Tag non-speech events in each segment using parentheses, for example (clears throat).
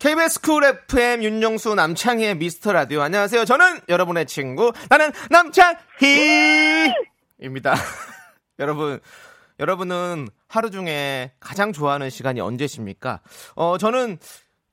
KBS 쿨 FM 윤정수 남창희의 미스터 라디오. 안녕하세요. 저는 여러분의 친구, 나는 남창희입니다. (laughs) 여러분, 여러분은 하루 중에 가장 좋아하는 시간이 언제십니까? 어, 저는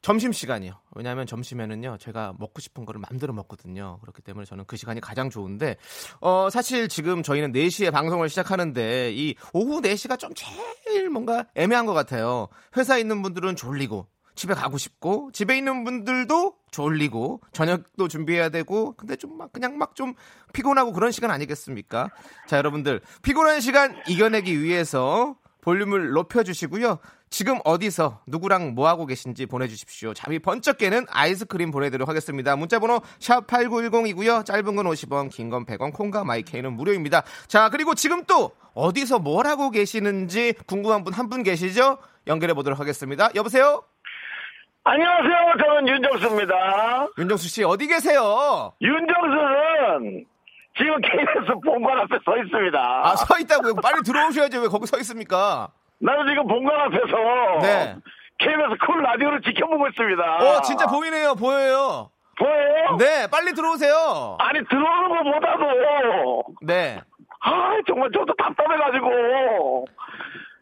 점심 시간이요. 왜냐하면 점심에는요, 제가 먹고 싶은 거를 마음대로 먹거든요. 그렇기 때문에 저는 그 시간이 가장 좋은데, 어, 사실 지금 저희는 4시에 방송을 시작하는데, 이 오후 4시가 좀 제일 뭔가 애매한 것 같아요. 회사에 있는 분들은 졸리고, 집에 가고 싶고 집에 있는 분들도 졸리고 저녁도 준비해야 되고 근데 좀 막 그냥 막 좀 피곤하고 그런 시간 아니겠습니까? 자 여러분들 피곤한 시간 이겨내기 위해서 볼륨을 높여주시고요. 지금 어디서 누구랑 뭐 하고 계신지 보내주십시오. 잠이 번쩍 깨는 아이스크림 보내드리도록 하겠습니다. 문자번호 샵 #8910이고요. 짧은 건 50원, 긴 건 100원, 콩과 마이케이는 무료입니다. 자 그리고 지금 또 어디서 뭘 하고 계시는지 궁금한 분 한분 계시죠? 연결해 보도록 하겠습니다. 여보세요. 안녕하세요. 저는 윤정수입니다. 윤정수 씨 어디 계세요? 윤정수는 지금 KBS 본관 앞에 서 있습니다. 아 서 있다고요? 빨리 들어오셔야죠. 왜 거기 서 있습니까? 나는 지금 본관 앞에서 네. KBS 쿨 라디오를 지켜보고 있습니다. 어 진짜 보이네요. 보여요. 보여요? 네, 빨리 들어오세요. 아니 들어오는 것보다도 네. 아 정말 저도 답답해가지고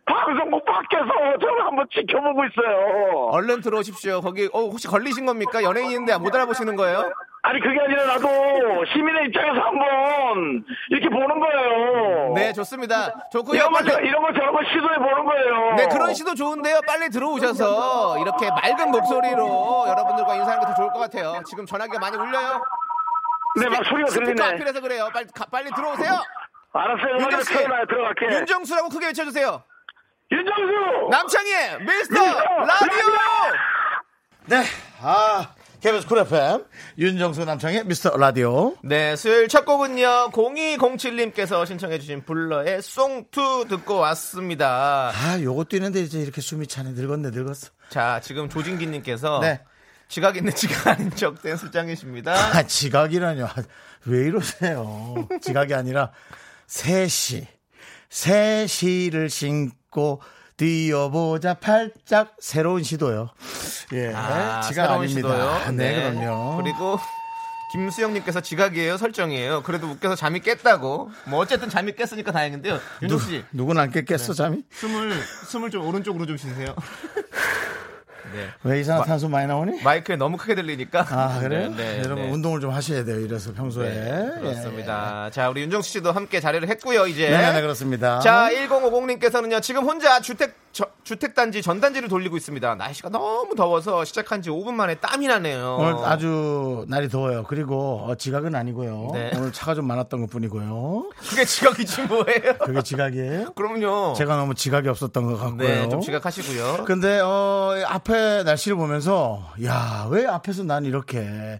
방송국 밖에서 저를 한번 지켜보고 있어요. 얼른 들어오십시오. 거기 어, 혹시 걸리신 겁니까? 연예인인데 못 알아보시는 거예요? 아니 그게 아니라 나도 시민의 입장에서 한번 이렇게 보는 거예요. 네, 좋습니다. 좋고요. 이런 거, 빨리. 저- 이런 거 저런 거 시도해 보는 거예요. 네, 그런 시도 좋은데요. 빨리 들어오셔서 이렇게 맑은 목소리로 여러분들과 인사하는 게 더 좋을 것 같아요. 지금 전화기가 많이 울려요. 네, 막 소리가 스피커 들리네. 앞이라서 그래요. 빨리 가- 빨리 들어오세요. 알았어요. 윤정 씨. 들어갈게. 윤정수라고 크게 외쳐주세요. 윤정수! 남창희의 미스터 라디오. 네. 아, KBS 쿨 FM 윤정수 남창희의 미스터 라디오. 네, 수요일 첫 곡은요, 0207님께서 신청해주신 Blur의 Song 2 듣고 왔습니다. 아, 요것도 있는데 이제 이렇게 숨이 차네. 늙었네, 늙었어. 자, 지금 조진기님께서 네. 지각 있는 지각 아닌 척된 수장이십니다. 아, 지각이라뇨. 아, 왜 이러세요? 지각이 아니라 새시. 새 시를 신고 뛰어보자 팔짝 새로운 시도요. 예. 아, 지각 아닙니다. 시도요? 네, 그럼요. 그리고 김수영님께서 지각이에요, 설정이에요. 그래도 웃겨서 잠이 깼다고. 뭐 어쨌든 잠이 깼으니까 다행인데요. 윤종 씨, 누군 안 깼겠어, 잠이? 숨을 숨을 좀 오른쪽으로 좀 쉬세요. (laughs) 네. 왜 이산화탄소 많이 나오니? 마이크에 너무 크게 들리니까. 아, 그래요? 네, 네, 여러분 네. 운동을 좀 하셔야 돼요. 이래서 평소에. 네, 그렇습니다. 자, 우리 윤정수 씨도 함께 자리를 했고요, 이제. 네, 네, 그렇습니다. 자, 1050님께서는요, 지금 혼자 주택, 저- 주택단지 전단지를 돌리고 있습니다. 날씨가 너무 더워서 시작한 지 5분 만에 땀이 나네요. 오늘 아주 날이 더워요. 그리고 어, 지각은 아니고요. 네. 오늘 차가 좀 많았던 것 뿐이고요. 그게 지각이지 뭐예요? 그게 지각이에요? 그럼요. 제가 너무 지각이 없었던 것 같고요. 네, 좀 지각하시고요. 근데 어 앞에 날씨를 보면서 야 왜 앞에서 난 이렇게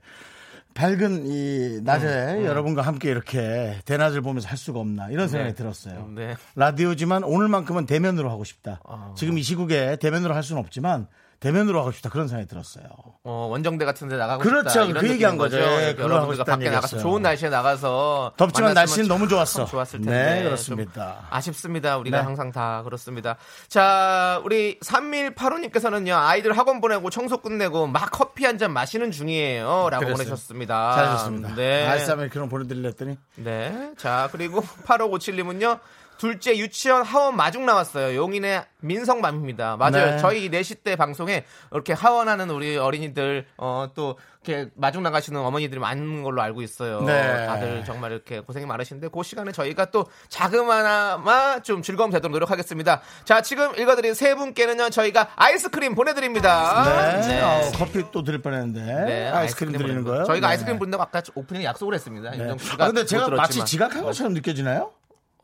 밝은 이 낮에 음, 여러분과 함께 이렇게 대낮을 보면서 할 수가 없나 이런 생각이 들었어요. 네. 라디오지만 오늘만큼은 대면으로 하고 싶다. 아. 지금 이 시국에 대면으로 할 수는 없지만 대면으로 하고 싶다 그런 생각이 들었어요. 어, 원정대 같은 데 나가고 그렇죠. 싶다. 이런 그 얘기한 거죠. 예, 싶다는 밖에 나가서. 좋은 날씨에 나가서 덥지만 날씨는 너무 참 좋았어. 좋았을 네, 텐데. 그렇습니다. 좀 아쉽습니다. 우리가 네. 항상 다 그렇습니다. 자, 우리 3185님께서는요. 아이들 학원 보내고 청소 끝내고 막 커피 한 잔 마시는 중이에요. 라고 그랬어요. 보내셨습니다. 잘하셨습니다. 네. 아이스 아메리카노 보내 드리려 했더니 네. 자, 그리고 8557 님은요. 둘째 유치원 하원 마중 나왔어요. 용인의 민성맘입니다. 맞아요. 네. 저희 4시 때 방송에 이렇게 하원하는 우리 어린이들 어, 또 이렇게 마중 나가시는 어머니들이 많은 걸로 알고 있어요. 네. 다들 정말 이렇게 고생이 많으신데 그 시간에 저희가 또 자그마나마 좀 즐거움 되도록 노력하겠습니다. 자, 지금 읽어드린 세 분께는요. 저희가 아이스크림 보내드립니다. 네. 어, 커피 또 드릴 뻔했는데 네, 아이스크림 드리는 보내드립니다. 거예요? 저희가 네. 아이스크림 분다고 아까 오프닝에 약속을 했습니다. 네. 아, 근데 못 제가 마치. 지각한 것처럼 느껴지나요?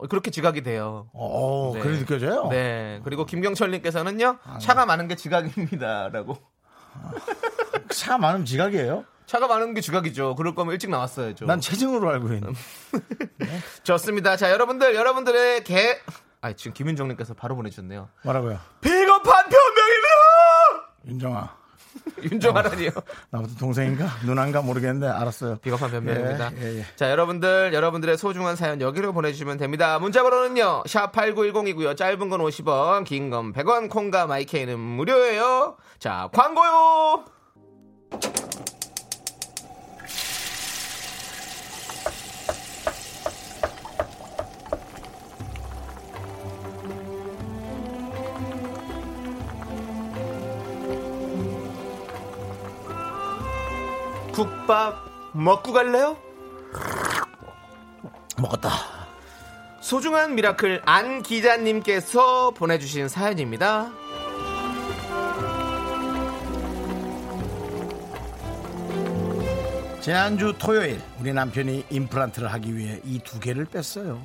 어, 그렇게 지각이 돼요. 어, 네. 그래 느껴져요? 네. 그리고 김경철님께서는요, 차가 많은 게 지각입니다라고. 차 많으면 지각이에요? 차가 많은 게 주각이죠. 그럴 거면 일찍 나왔어야죠. 난 체증으로 알고 있는. (laughs) 좋습니다. 자, 여러분들, 여러분들의 개. 아, 지금 김윤정님께서 바로 보내주셨네요. 뭐라고요? 비겁한 변명입니다! 윤정아. (laughs) 윤정하라니요. 나부터 동생인가? 누나인가 모르겠는데 알았어요. 비겁한 변명입니다. 예, 예, 예. 자, 여러분들, 여러분들의 소중한 사연 여기로 보내주시면 됩니다. 문자번호는요, 샵 8910이고요. 짧은 건 50원, 긴 건 100원, 콩과 마이케이는 무료예요. 자, 광고요! 국밥 먹고 갈래요? 먹었다. 소중한 miracle 안 기자님께서 보내주신 사연입니다. 지난주 토요일 우리 남편이 임플란트를 하기 위해 이 두 개를 뺐어요.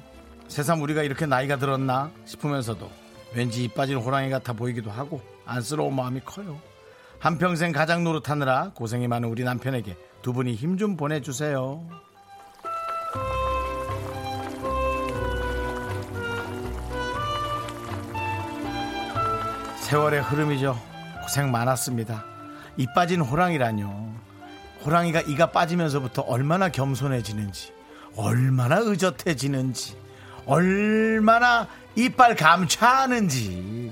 세상 우리가 이렇게 나이가 들었나 싶으면서도 왠지 이 빠진 호랑이 같아 보이기도 하고 안쓰러운 마음이 커요. 한평생 가장 노릇하느라 고생이 많은 우리 남편에게 두 분이 힘 좀 보내주세요. 세월의 흐름이죠. 고생 많았습니다. 이 빠진 호랑이라뇨. 호랑이가 이가 빠지면서부터 얼마나 겸손해지는지, 얼마나 의젓해지는지, 얼마나 이빨 감춰하는지.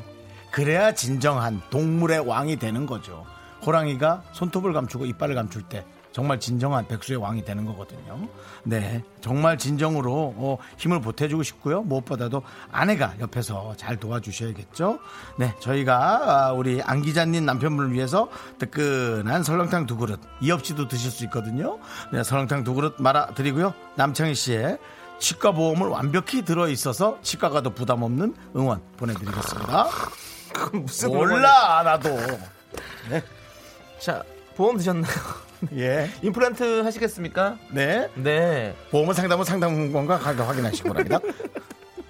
그래야 진정한 동물의 왕이 되는 거죠. 호랑이가 손톱을 감추고 이빨을 감출 때 정말 진정한 백수의 왕이 되는 거거든요. 네, 정말 진정으로 어, 힘을 보태주고 싶고요. 무엇보다도 아내가 옆에서 잘 도와주셔야겠죠. 네, 저희가 아, 우리 안 기자님 남편분을 위해서 뜨끈한 설렁탕 두 그릇 이 없이도 드실 수 있거든요. 네, 설렁탕 두 그릇 말아 드리고요. 남창희 씨의 치과 보험을 완벽히 들어 있어서 치과가 더 부담 없는 응원 보내드리겠습니다. 무슨 몰라 나도. 자, 보험 드셨나요? (laughs) 예, 임플란트 하시겠습니까? 네. 네, 보험은 상담은 상담원과 가격 확인하시기 바랍니다.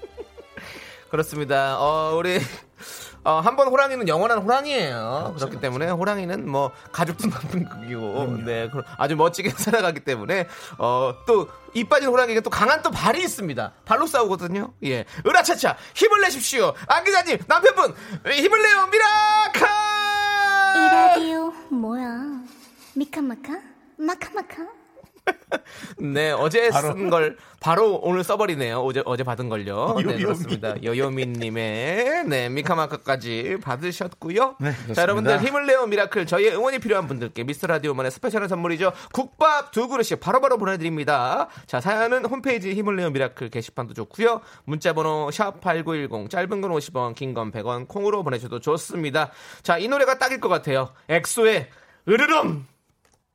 (laughs) 그렇습니다. 어, 우리 어, 한 번 호랑이는 영원한 호랑이에요. 그렇기 때문에 호랑이는 뭐 가죽도 (laughs) 만든 극이고, 네, 아주 멋지게 (laughs) 살아가기 때문에 어, 또이 빠진 호랑이가 또 강한 또 발이 있습니다. 발로 싸우거든요. 예, 으라차차 힘을 내십시오. 안 기자님 남편분 힘을 내요 miracle. 이 라디오 뭐야? 미카마카? 마카마카? (laughs) 네, 어제 바로. 쓴걸 바로 오늘 써버리네요. 어제, 어제 받은 걸요. 네, 요요미. 그렇습니다. 요요미님의, 네, 미카마카까지 받으셨고요. 네, 그렇습니다. 자, 여러분들 힘을 내요 miracle. 저희의 응원이 필요한 분들께 미스터 라디오만의 special한 선물이죠. 국밥 두 그릇씩 바로바로 보내드립니다. 자, 사연은 홈페이지 힘을 내요 miracle 게시판도 좋고요. 문자번호 샵 8910, 짧은 건 50원, 긴 건 100원, 콩으로 보내셔도 좋습니다. 자, 이 노래가 딱일 것 같아요. 엑소의 으르렁!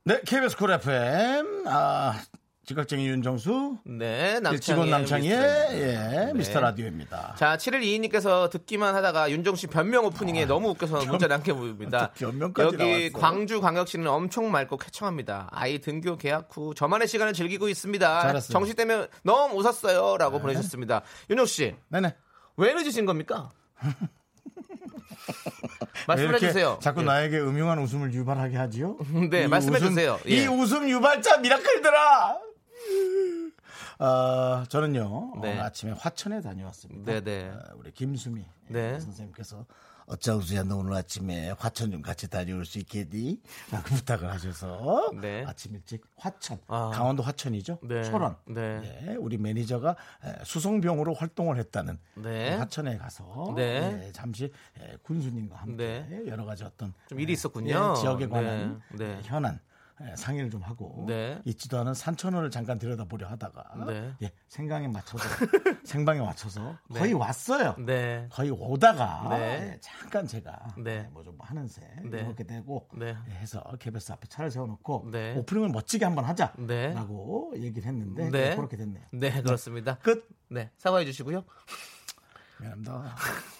네, KBS 쿨 FM 아, 지각쟁이 윤정수 네, 일찍 온 남창희의 남창희의 미스터 예, 미스터 라디오입니다. 자, 7122님께서 듣기만 하다가 윤정수 씨 변명 오프닝에 너무 웃겨서 문자 남겨봅니다. 또 변명까지 여기 나왔어. 광주 광역시는 엄청 맑고 쾌청합니다. 아이 등교 개학 후 저만의 시간을 즐기고 있습니다. 잘했어요. 정시 때문에 너무 웃었어요. 라고 보내주셨습니다. 윤정 씨, 네네. 왜 늦으신 겁니까? (laughs) 왜 말씀해 주세요. 자꾸 예. 나에게 음흉한 웃음을 유발하게 하지요? (laughs) 네, 이 말씀해 웃음- 주세요. 이 예. 웃음 유발자 miracle들아! 어, 저는요, 네. 오늘 아침에 화천에 다녀왔습니다. 네네. 어, 우리 김수미 네. 선생님께서 정수야 너 오늘 아침에 화천 좀 같이 다녀올 수 있겠니? 라고 (laughs) 부탁을 하셔서 네. 아침 일찍 화천, 아. 강원도 화천이죠? 네. 철원. 네. 예, 우리 매니저가 에, 수송병으로 활동을 했다는 네. 화천에 가서 네. 예, 잠시 에, 군수님과 함께 네. 여러 가지 어떤 좀 일이 에, 있었군요. 예, 지역에 관한 네. 네. 에, 현안 에, 상의를 좀 하고 네. 있지도 않은 산천어를 잠깐 들여다보려 하다가 네. 예, 생강에 맞춰서 (laughs) 생방에 맞춰서 거의 네. 왔어요. 네. 거의 오다가 네. 예, 잠깐 제가 네. 뭐좀 하는 새 네. 이렇게 되고 네. 예, 해서 KBS 앞에 차를 세워놓고 네. 오프닝을 멋지게 한번 네. 하자라고 얘기를 했는데 그렇게 됐네요. 네, 그렇습니다. 끝. 네, 사과해 주시고요. 미안합니다. (laughs)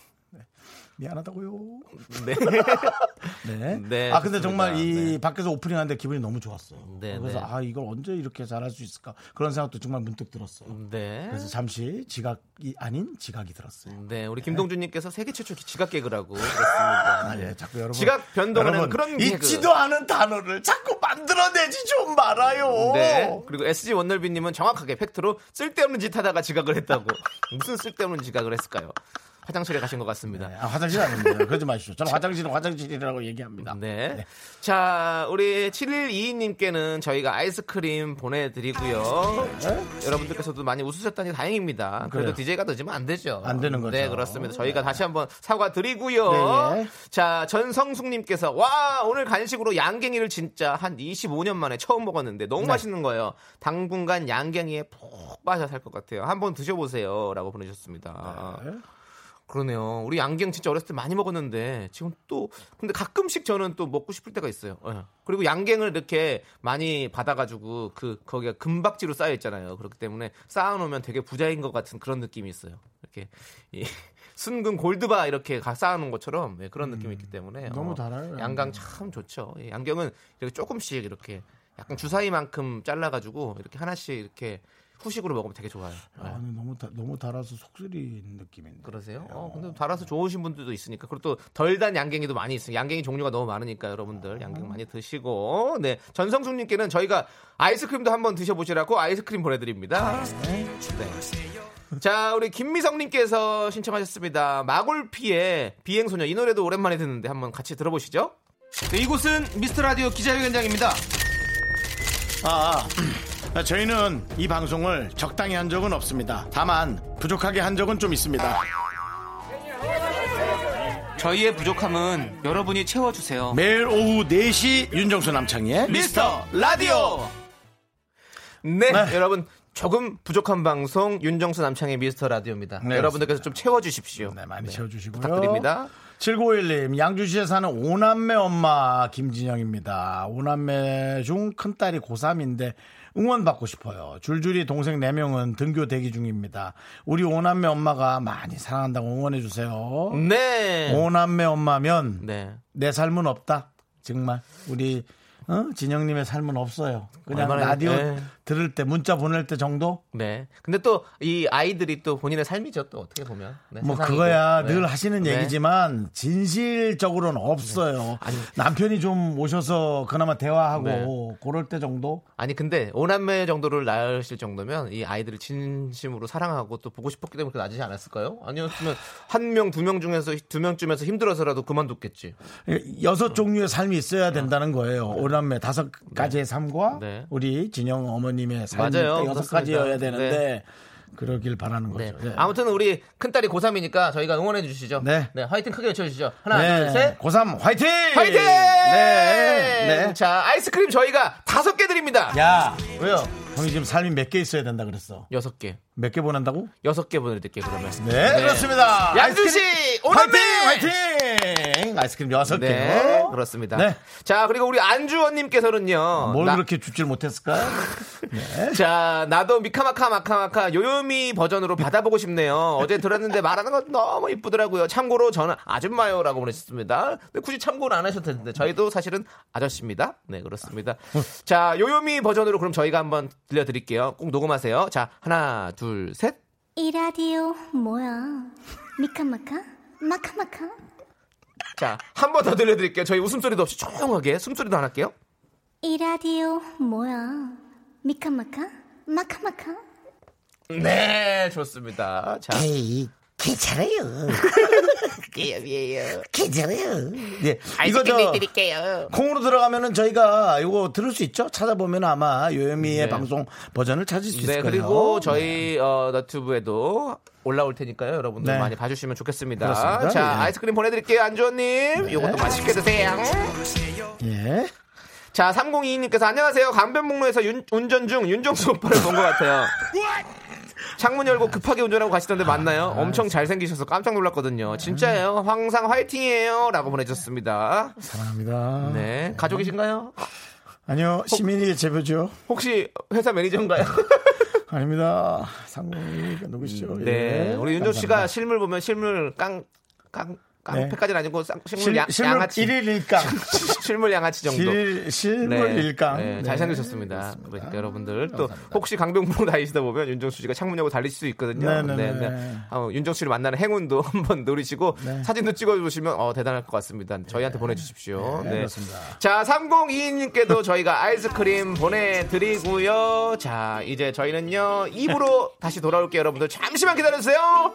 네. 미안하다고요. 네. (laughs) 네. 네, 아 근데 좋습니다. 정말 이 네. 밖에서 오프닝하는데 기분이 너무 좋았어. 네, 그래서 네. 아 이걸 언제 이렇게 잘할 수 있을까 그런 생각도 정말 문득 들었어요. 네. 그래서 잠시 지각이 아닌 지각이 들었어요. 네, 우리 김동준님께서 세계 최초 지각 개그라고 그랬습니다. 아, 예, 자꾸 여러분. 지각 변동하는 여러분, 그런 개그. 있지도 않은 단어를 자꾸 만들어내지 좀 말아요. 네. 그리고 SG 원널비님은 정확하게 팩트로 쓸데없는 짓 하다가 지각을 했다고. 무슨 쓸데없는 지각을 했을까요? 화장실에 가신 것 같습니다. 아, 화장실 아닙니다. 그러지 마시죠. 저는 화장실은 화장실이라고 얘기합니다. 네. 자, 우리 7122님께는 저희가 아이스크림 보내드리고요. 여러분들께서도 많이 웃으셨다니 다행입니다. 그래도. DJ가 늦으면 안 되죠. 안 되는 거죠. 네, 그렇습니다. 저희가 다시 한번 사과드리고요. 네, 네. 자, 전성숙님께서 와, 오늘 간식으로 양갱이를 진짜 한 25년 만에 처음 먹었는데 너무 네. 맛있는 거예요. 당분간 양갱이에 푹 빠져 살 것 같아요. 한번 드셔보세요. 라고 보내주셨습니다. 네. 그러네요. 우리 양갱 진짜 어렸을 때 많이 먹었는데 지금 또 근데 가끔씩 저는 또 먹고 싶을 때가 있어요. 예. 그리고 양갱을 이렇게 많이 받아가지고 그 거기가 금박지로 쌓여 있잖아요. 그렇기 때문에 쌓아놓으면 되게 부자인 것 같은 그런 느낌이 있어요. 이렇게 이 (laughs) 순금 골드바 이렇게 가- 쌓아놓은 것처럼 예, 그런 느낌이 있기 때문에 음, 너무 어, 달아요, 양강. 참 좋죠. 예, 양갱은 이렇게 조금씩 이렇게 약간 주사위만큼 잘라가지고 이렇게 하나씩 이렇게 후식으로 먹으면 되게 좋아요. 예. 아, 근데 너무 다, 너무 달아서 속쓰리는 느낌인데. 그러세요? 어, 근데 달아서 좋으신 분들도 있으니까. 그리고 또 덜 단 양갱이도 많이 있어요. 양갱이 종류가 너무 많으니까 여러분들 양갱 많이 드시고. 네. 전성숙님께는 저희가 아이스크림도 한번 드셔보시라고 아이스크림 보내드립니다. 네. 자, 우리 김미성님께서 신청하셨습니다. 마골피의 비행소녀. 이 노래도 오랜만에 듣는데 한번 같이 들어보시죠. 네, 이곳은 미스터 라디오 기자회 현장입니다. 아, 아, 저희는 이 방송을 적당히 한 적은 없습니다. 다만 부족하게 한 적은 좀 있습니다. 저희의 부족함은 여러분이 채워주세요. 매일 오후 4시 윤정수 남창희의 미스터 라디오. 네, 네. 여러분 조금 부족한 방송 윤정수 남창의 미스터 라디오입니다. 네, 여러분들께서 좀 채워주십시오. 네, 많이 채워주시고요. 부탁드립니다. 7951님, 양주시에 사는 오남매 엄마 김진영입니다. 오남매 중 큰딸이 고3인데 응원받고 싶어요. 줄줄이 동생 4명은 등교 대기 중입니다. 우리 오남매 엄마가 많이 사랑한다고 응원해주세요. 네. 오남매 엄마면 네. 내 삶은 없다. 정말. 우리 어? 진영님의 삶은 없어요. 그냥 라디오 네. 들을 때 문자 보낼 때 정도? 네. 근데 또 이 아이들이 또 본인의 삶이죠. 또 어떻게 보면. 네, 뭐 세상이고. 그거야 네. 늘 하시는 네. 얘기지만 진실적으로는 없어요. 아니. 남편이 좀 오셔서 그나마 대화하고 네. 그럴 때 정도? 아니 근데 오남매 정도를 낳으실 정도면 이 아이들을 진심으로 사랑하고 또 보고 싶었기 때문에 그렇게 낳지 않았을까요? 아니었으면 한 명 두 명 중에서 두 명쯤에서 힘들어서라도 그만뒀겠지. 여섯 종류의 삶이 있어야 된다는 거예요. 오남매 다섯 가지의 삶과 네. 우리 진영 어머 님의 삶이 맞아요. 딱 여섯. 가지여야 되는데 네. 그러길 바라는 네. 거죠. 네. 아무튼 우리 큰딸이 고3이니까 저희가 응원해 주시죠. 네. 화이팅 크게 외쳐 주시죠. 하나, 네. 둘, 셋. 고3 화이팅! 화이팅! 네. 네. 자, 아이스크림 저희가 다섯 개 드립니다. 야, 왜요? 형이 지금 삶이 몇 개 있어야 된다 그랬어. 여섯 개. 몇 개 보낸다고? 여섯 개 보내드릴게요, 그러면. 네, 그렇습니다. 양준씨, 화이팅! 오남매! 화이팅! 아이스크림 여섯 개. 네, 그렇습니다. 네. 자, 그리고 우리 안주원님께서는요. 뭘 나- 그렇게 줍질 못했을까요? 네. (laughs) 자, 나도 미카마카 마카마카 요요미 버전으로 받아보고 싶네요. 어제 들었는데 말하는 건 너무 이쁘더라고요. 참고로 저는 아줌마요라고 보내셨습니다. 근데 굳이 참고는 안 하셔도 되는데 저희도 사실은 아저씨입니다. 네, 그렇습니다. 자, 요요미 버전으로 그럼 저희가 한번 들려드릴게요. 꼭 녹음하세요. 자, 하나, 둘, 셋. 이 라디오 뭐야? 미카마카? 마카마카? 자, 한 번 더 들려드릴게요. 저희 웃음소리도 없이 조용하게 숨소리도 안 할게요. 이 라디오 뭐야? 미카마카? 마카마카? 네, 좋습니다. 자, 에이, 괜찮아요. (laughs) 예요. 괜찮아요. 네. 이거 아이스크림 저 드릴게요. 콩으로 들어가면은 저희가 이거 들을 수 있죠? 찾아보면 아마 요요미의 네. 방송 버전을 찾을 수 있을 네, 거예요. 그리고 저희 어, 너튜브에도 올라올 테니까요. 여러분들 네. 많이 봐주시면 좋겠습니다. 그렇습니다. 자, 예. 아이스크림 보내드릴게요, 안주원님. 요것도 맛있게 드세요. 예. 자, 3022님께서 안녕하세요. 강변북로에서 윤- 운전 중 윤정수 오빠를 본 것 같아요. (laughs) 창문 열고 급하게 운전하고 가시던데 맞나요? 엄청 잘생기셔서 깜짝 놀랐거든요. 진짜예요. 항상 화이팅이에요. 라고 보내주셨습니다. 사랑합니다. 네. 가족이신가요? 아니요, 시민이 제보죠. 혹시 회사 매니저인가요? (laughs) 아닙니다. 상공이 누구시죠? 네. 예. 우리 윤정 씨가. 실물 보면 실물 깡 깡 깡패까지는 아니고 쌍- 실물 실- 양, 실물 양 아치 일일 일강. 실물 양아치 정도. 실, 실물 일강. 네, 네. 잘생기셨습니다. 그러니까 여러분들 또 혹시 강병풍 다니시다 보면 윤정수 씨가 창문 열고 달릴 수 있거든요. 네네네. 어, 윤정수 씨를 만나는 행운도 한번 노리시고 사진도 찍어주시면 어, 대단할 것 같습니다. 저희한테 보내주십시오. 네, 네. 그렇습니다. 자, 3022님께도 저희가 아이스크림 보내드리고요. 자, 이제 저희는요, 입으로 다시 돌아올게요. 여러분들 잠시만 기다려주세요.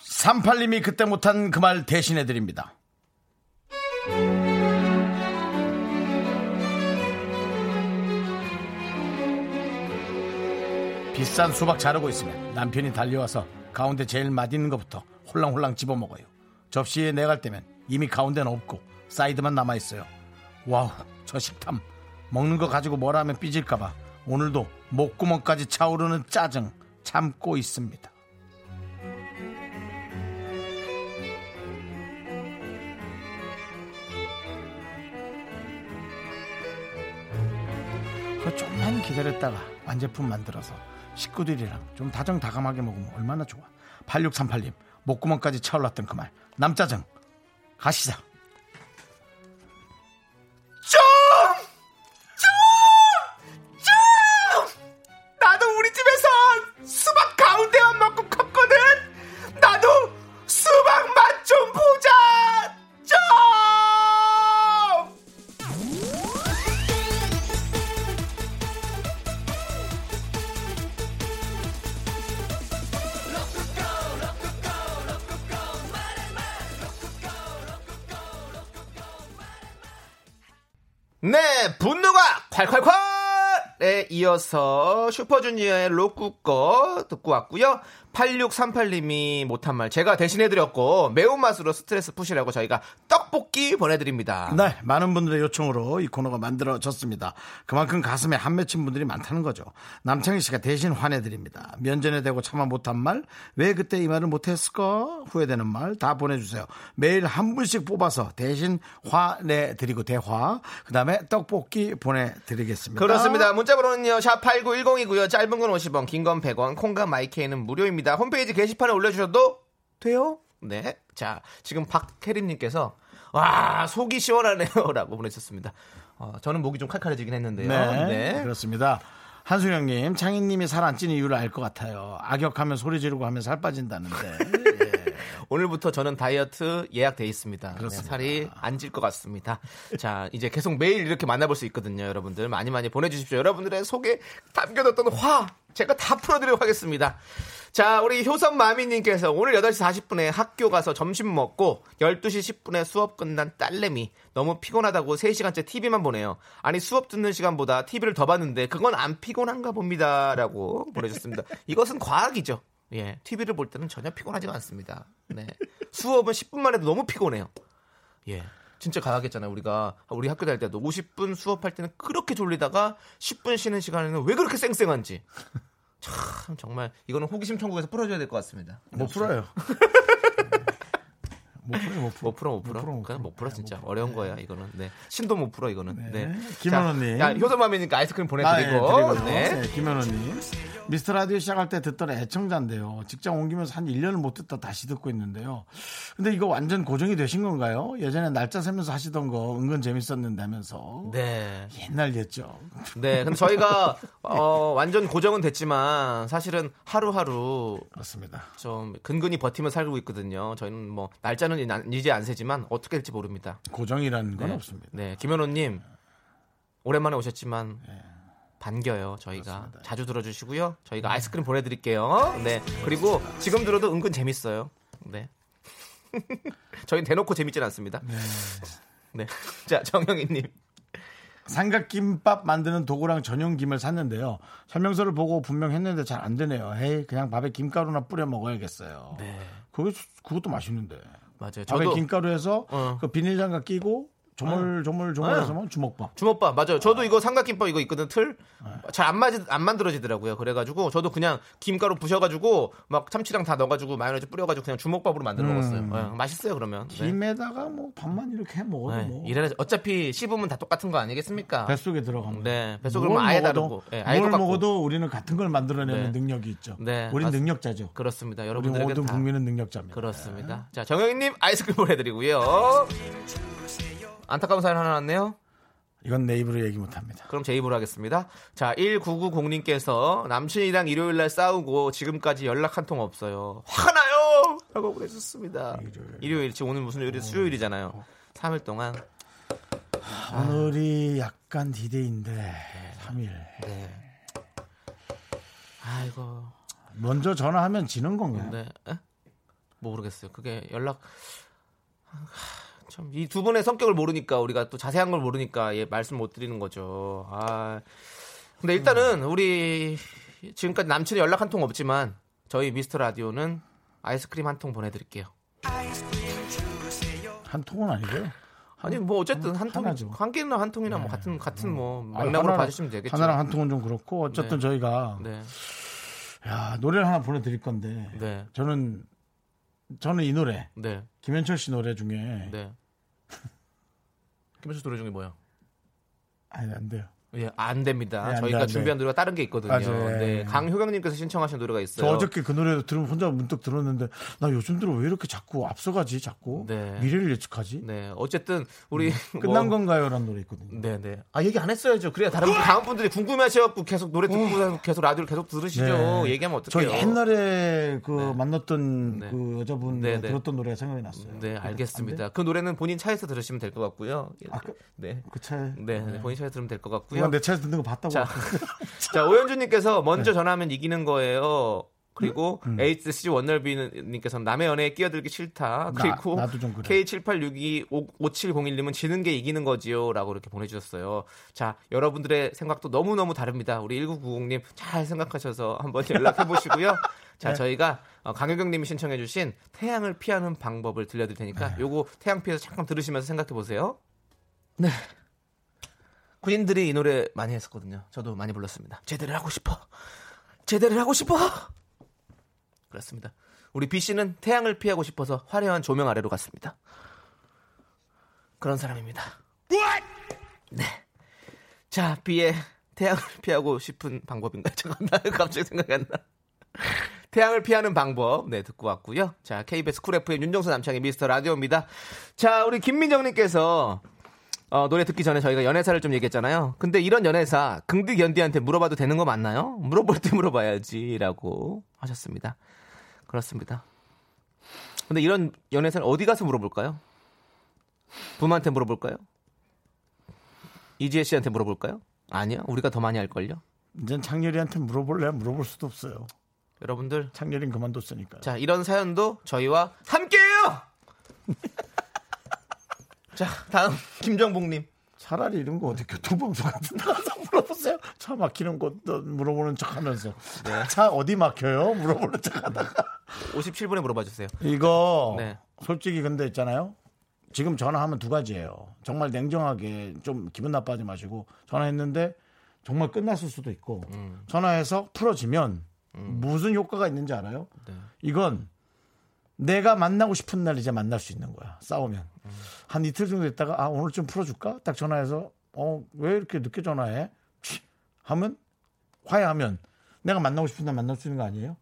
8638님이 그때 못한 그 말 대신해드립니다. 비싼 수박 자르고 있으면 남편이 달려와서 가운데 제일 맛있는 것부터 홀랑홀랑 집어먹어요. 접시에 내갈 때면 이미 가운데는 없고 사이드만 남아있어요. wow 저 식탐 먹는 거 가지고 뭐라 하면 삐질까봐 오늘도 목구멍까지 차오르는 짜증 참고 있습니다. 그 좀만 기다렸다가 완제품 만들어서 식구들이랑 좀 다정다감하게 먹으면 얼마나 좋아. 8638님 목구멍까지 차올랐던 그 말 남짜증 가시자. 네, 분노가 콸콸콸 에 이어서 슈퍼주니어의 로쿠꺼 듣고 왔고요. 8638님이 못한 말 제가 대신해드렸고 매운맛으로 스트레스 푸시라고 저희가 떡볶이 보내드립니다. 네, 많은 분들의 요청으로 이 코너가 만들어졌습니다. 그만큼 가슴에 한 맺힌 분들이 많다는 거죠. 남창희 씨가 대신 화내드립니다. 면전에 대고 참아 못한 말, 왜 그때 이 말을 못했을까? 후회되는 말 다 보내주세요. 매일 한 분씩 뽑아서 대신 화내드리고 대화, 그 다음에 떡볶이 보내드리겠습니다. 그렇습니다. 문자번호는요. 샵 8910이고요. 짧은 건 50원, 긴 건 100원, 콩과 마이케이는 무료입니다. 홈페이지 게시판에 올려주셔도 돼요. 네. 자, 지금 박혜림님께서 와 속이 시원하네요 라고 (laughs) 보내셨습니다. 어, 저는 목이 좀 칼칼해지긴 했는데요. 네, 그렇습니다. 한수영님, 창희님이 살안 찌는 이유를 알 것 같아요. 악역하면 소리 지르고 하면 살 빠진다는데. (laughs) 예. 오늘부터 저는 다이어트 예약돼 있습니다. 네, 그렇습니다. 살이 안 찔 것 같습니다. 자, 이제 계속 매일 이렇게 만나볼 수 있거든요. 여러분들 많이 많이 보내주십시오. 여러분들의 속에 담겨뒀던 화 제가 다 풀어드리도록 하겠습니다. 자, 우리 효선 마미님께서 오늘 8시 40분에 학교 가서 점심 먹고 12시 10분에 수업 끝난 딸내미 너무 피곤하다고 3시간째 TV만 보내요. 아니 수업 듣는 시간보다 TV를 더 봤는데 그건 안 피곤한가 봅니다라고 보내줬습니다. 이것은 과학이죠. 예, TV를 볼 때는 전혀 피곤하지가 않습니다. 네, 수업은 10분만 해도 너무 피곤해요. 예. 진짜 과하겠잖아요. 우리가 우리 학교 다닐 때도 50분 수업할 때는 그렇게 졸리다가 10분 쉬는 시간에는 왜 그렇게 쌩쌩한지. 참 정말 이거는 호기심 천국에서 풀어줘야 될 것 같습니다. 못 풀어요. (laughs) 못 풀어요, 못 풀어. 못 풀어 못 풀어. 못 풀어, 못 그냥 못 풀어 풀어. 진짜 어려운 거야 이거는. 네. 신도 못 풀어 이거는. 네. 김현우님. 자, 야, 효선맘이니까 아이스크림 아, 예, 보내드리고. 네. 네, 김현우님. 미스터 라디오 시작할 때 듣던 애청자인데요. 직장 옮기면서 한 1년을 못 듣다 다시 듣고 있는데요. 근데 이거 완전 고정이 되신 건가요? 예전에 날짜 세면서 하시던 거 은근 재밌었는데 하면서. 네. 옛날 옛죠. 네. 근데 저희가 (laughs) 어, 완전 고정은 됐지만 사실은 하루하루 그렇습니다. 좀 근근히 버티며 살고 있거든요. 저희는 뭐 날짜는 이제 안 세지만 어떻게 될지 모릅니다. 고정이라는 건 네. 없습니다. 네, 김현호님 오랜만에 오셨지만 반겨요 저희가 자주 들어주시고요 저희가 아이스크림 보내드릴게요 네 그리고 지금 들어도 은근 재밌어요 네 (laughs) 저희 대놓고 재밌진 않습니다 (laughs) 네자 정영희님 삼각김밥 만드는 도구랑 전용 김을 샀는데요. 설명서를 보고 분명 했는데 잘 안 되네요. 헤이 그냥 밥에 김가루나 뿌려 먹어야겠어요. 네 그거 그것도 맛있는데. 맞아요 저도 김가루에서 어. 그 비닐 장갑 끼고 조물 조물 조물해서 먹으면 주먹밥. 주먹밥 맞아요. 저도 이거 삼각김밥 이거 있거든 틀. 잘 안 맞, 안 만들어지더라고요. 그래가지고 저도 그냥 김가루 부셔가지고 막 참치랑 다 넣어가지고 마요네즈 뿌려가지고 그냥 주먹밥으로 만들어 먹었어요. 네, 맛있어요 그러면. 네. 김에다가 뭐 밥만 이렇게 해 먹어도 네. 뭐 이래 어차피 씹으면 다 똑같은 거 아니겠습니까? 뱃속에 들어가면. 네, 뱃속으로 뭘 아예 먹어도- 다르고, 예, 아예 뭘 똑같고. 먹어도 우리는 같은 걸 만들어내는 네. 능력이 있죠. 네, 우린 맞- 능력자죠. 그렇습니다. 우리 여러분들에게 모든 다 국민은 능력자입니다. 그렇습니다. 자 정영희님 아이스크림 보내드리고요. 안타까운 사연 하나 왔네요. 이건 내 입으로 얘기 못합니다. 그럼 제 입으로 하겠습니다. 자, 1990님께서 남친이랑 일요일 날 싸우고 지금까지 연락 한 통 없어요. 화가 나요! 라고 보내주셨습니다. 일요일, 지금 오늘 무슨 요일이 수요일이잖아요. 3일 동안. 오늘이 약간 디데이인데 3일. 네. 아이고. 먼저 전화하면 지는 건가요? 네. 에? 뭐 모르겠어요. 그게 연락. 참, 이 두 분의 성격을 모르니까 우리가 또 자세한 걸 모르니까 예, 말씀 못 드리는 거죠. 아. 근데 일단은 우리 지금까지 남친이 연락 한 통 없지만 저희 미스터 라디오는 아이스크림 한 통 보내드릴게요. 한 통은 아니고요. 아니 뭐 어쨌든 한 통, 하나죠. 한 개나 한 통이나 뭐 같은 같은 뭐 아니, 맥락으로 하나랑- 봐주시면 되겠죠. 하나랑 한 통은 좀 그렇고 어쨌든 네. 저희가 네, 야, 노래를 하나 보내드릴 건데 네, 저는 저는 이 노래 네, 김현철 씨 노래 중에 네. 김현수 노래 중에 뭐요? 아니 안 돼요. 예, 안 됩니다. 네, 안 저희가 돼, 안 돼. 준비한 노래가 다른 게 있거든요. 맞아요. 네, 강효경님께서 신청하신 노래가 저 있어요. 어저께 그 노래 들으면 혼자 문득 들었는데 나 요즘 들어 왜 이렇게 자꾸 앞서가지 자꾸 네. 미래를 예측하지? 네, 어쨌든 우리 끝난 뭐- 건가요라는 노래 있거든요. 네, 네. 아 얘기 안 했어야죠. 그래야 다른 분, 다음 분들이 궁금해하셔갖고 계속 노래 듣고 계속 라디오를 계속 들으시죠. 네. 얘기하면 저 어떡해요? 옛날에 그 네. 만났던 네. 그 여자분 네, 네. 들었던 노래가 생각이 났어요. 네, 안 알겠습니다. 돼? 그 노래는 본인 차에서 들으시면 될 것 같고요. 아, 그- 네. 그 차에 네, 네, 본인 차에서 들으면 될 것 같고요. 누가 내 차에서 듣는 거 봤다고. 자, (laughs) 자 오현주님께서 먼저 전화하면 이기는 거예요. 그리고 음. HC 원널비님께서는 남의 연애에 끼어들기 싫다. 그리고 좀 그래. K78625701님은 지는 게 이기는 거지요. 라고 이렇게 보내주셨어요. 자, 여러분들의 생각도 너무너무 다릅니다. 우리 1990님 잘 생각하셔서 한번 연락해 보시고요. (laughs) 자, 네. 저희가 어, 강효경님이 신청해주신 태양을 피하는 방법을 들려드릴 테니까 네. 요거 태양 피해서 잠깐 들으시면서 생각해 보세요. 네. 군인들이 이 노래 많이 했었거든요. 저도 많이 불렀습니다. 제대를 하고 싶어. 제대를 하고 싶어. 그렇습니다. 우리 B 씨는 태양을 피하고 싶어서 화려한 조명 아래로 갔습니다. 그런 사람입니다. 네. 자, B의 태양을 피하고 싶은 방법인가요? (laughs) 잠깐만, 갑자기 생각이 안 나. 태양을 피하는 방법, 네, 듣고 왔고요. 자, KBS 쿨 FM 윤정수 남창의 미스터 라디오입니다. 자, 우리 김민정님께서 어, 노래 듣기 전에 저희가 연애사를 좀 얘기했잖아요. 근데 이런 연애사 긍디 견디한테 물어봐도 되는 거 맞나요? 물어볼 때 물어봐야지라고 하셨습니다. 그렇습니다. 근데 이런 연애사를 어디 가서 물어볼까요? 부모한테 물어볼까요? 이지혜 씨한테 물어볼까요? 아니요. 우리가 더 많이 할걸요. 이젠 창렬이한테 물어볼래? 물어볼 수도 없어요. 여러분들 창렬이는 그만뒀으니까. 자, 이런 사연도 저희와 함께해요. (laughs) 자, 다음 (laughs) 김정복님. 차라리 이런 거 어디 교통방송 같은 데 가서 물어보세요. 차 막히는 곳 물어보는 척 하면서. 네. (laughs) 차 어디 막혀요? 물어보는 척 하다가. 57분에 물어봐 주세요. 이거 네. 솔직히 근데 있잖아요. 지금 전화하면 두 가지예요. 정말 냉정하게 좀 기분 나빠하지 마시고 전화했는데 정말 끝났을 수도 있고 음. 전화해서 풀어지면 무슨 효과가 있는지 알아요? 네. 이건 내가 만나고 싶은 날 이제 만날 수 있는 거야. 싸우면 음. 한 이틀 정도 있다가 아 오늘 좀 풀어줄까? 딱 전화해서 어 왜 이렇게 늦게 전화해? 치, 하면 화해하면 내가 만나고 싶은 날 만날 수 있는 거 아니에요?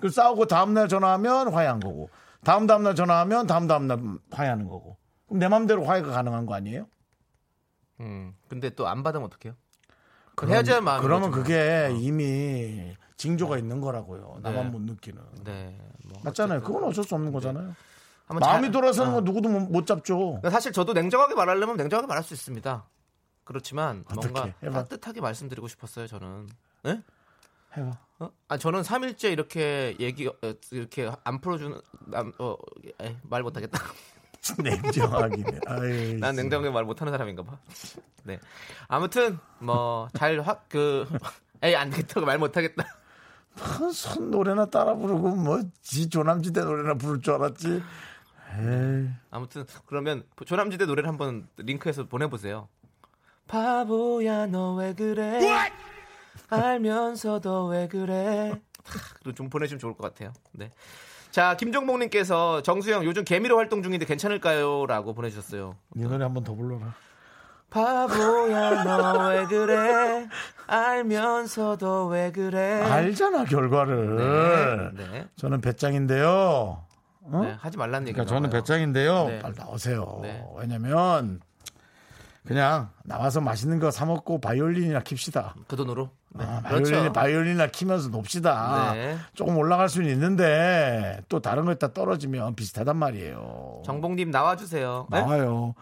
그 싸우고 다음 날 전화하면 화해한 거고 다음 다음 날 전화하면 다음 다음 날 화해하는 거고 그럼 내 마음대로 화해가 가능한 거 아니에요? 음. 근데 또 안 받으면 어떡해요? 헤어져야 할 마음이 그러면 거지만. 그게 이미 징조가 있는 거라고요. 네. 나만 못 느끼는. 네. 뭐 맞잖아요. 그건 어쩔 수 없는 거잖아요. 한번 마음이 잘- 돌아서는 어. 건 누구도 못- 못 잡죠. 사실 저도 냉정하게 말하려면 냉정하게 말할 수 있습니다. 그렇지만? 뭔가 해봐. 따뜻하게 말씀드리고 싶었어요. 저는. 네? 해봐. 어? 아 저는 3일째 이렇게 얘기 어, 이렇게 안 풀어주는 남, 어, 에이, 말 못하겠다. (laughs) 냉정하기네. 난 냉정하게 말 못하는 사람인가 봐. 네. 아무튼 뭐 잘 확 그 (laughs) 에이 안 되겠다고 말 못하겠다. 뭐, 손 노래나 따라 부르고 뭐지 조남지대 노래나 부를 줄 알았지. 에이. 아무튼 그러면 조남지대 노래를 한번 링크해서 보내보세요. 바보야 너 왜 그래? 알면서도 왜 그래? 그리고 좀 보내주면 좋을 것 같아요. 네. 자 김종목님께서 정수영 요즘 개미로 활동 중인데 괜찮을까요?라고 보내주셨어요. 네 노래 한번 더 불러라. 바보야 너 왜 그래? 알면서도 왜 그래? 알잖아 결과를. 네. 네. 저는 배짱인데요. 어? 네, 하지 말라는 얘기. 그러니까 저는 배짱인데요. 네. 빨리 나오세요. 네. 왜냐면 그냥 나와서 맛있는 거 사 먹고 바이올린이나 킵시다. 그 돈으로. 네. 아, 그렇죠. 바이올린, 바이올린이나 키면서 놉시다. 네. 조금 올라갈 수는 있는데 또 다른 거 있다 떨어지면 비슷하단 말이에요. 정봉님 나와주세요. 네? 나와요.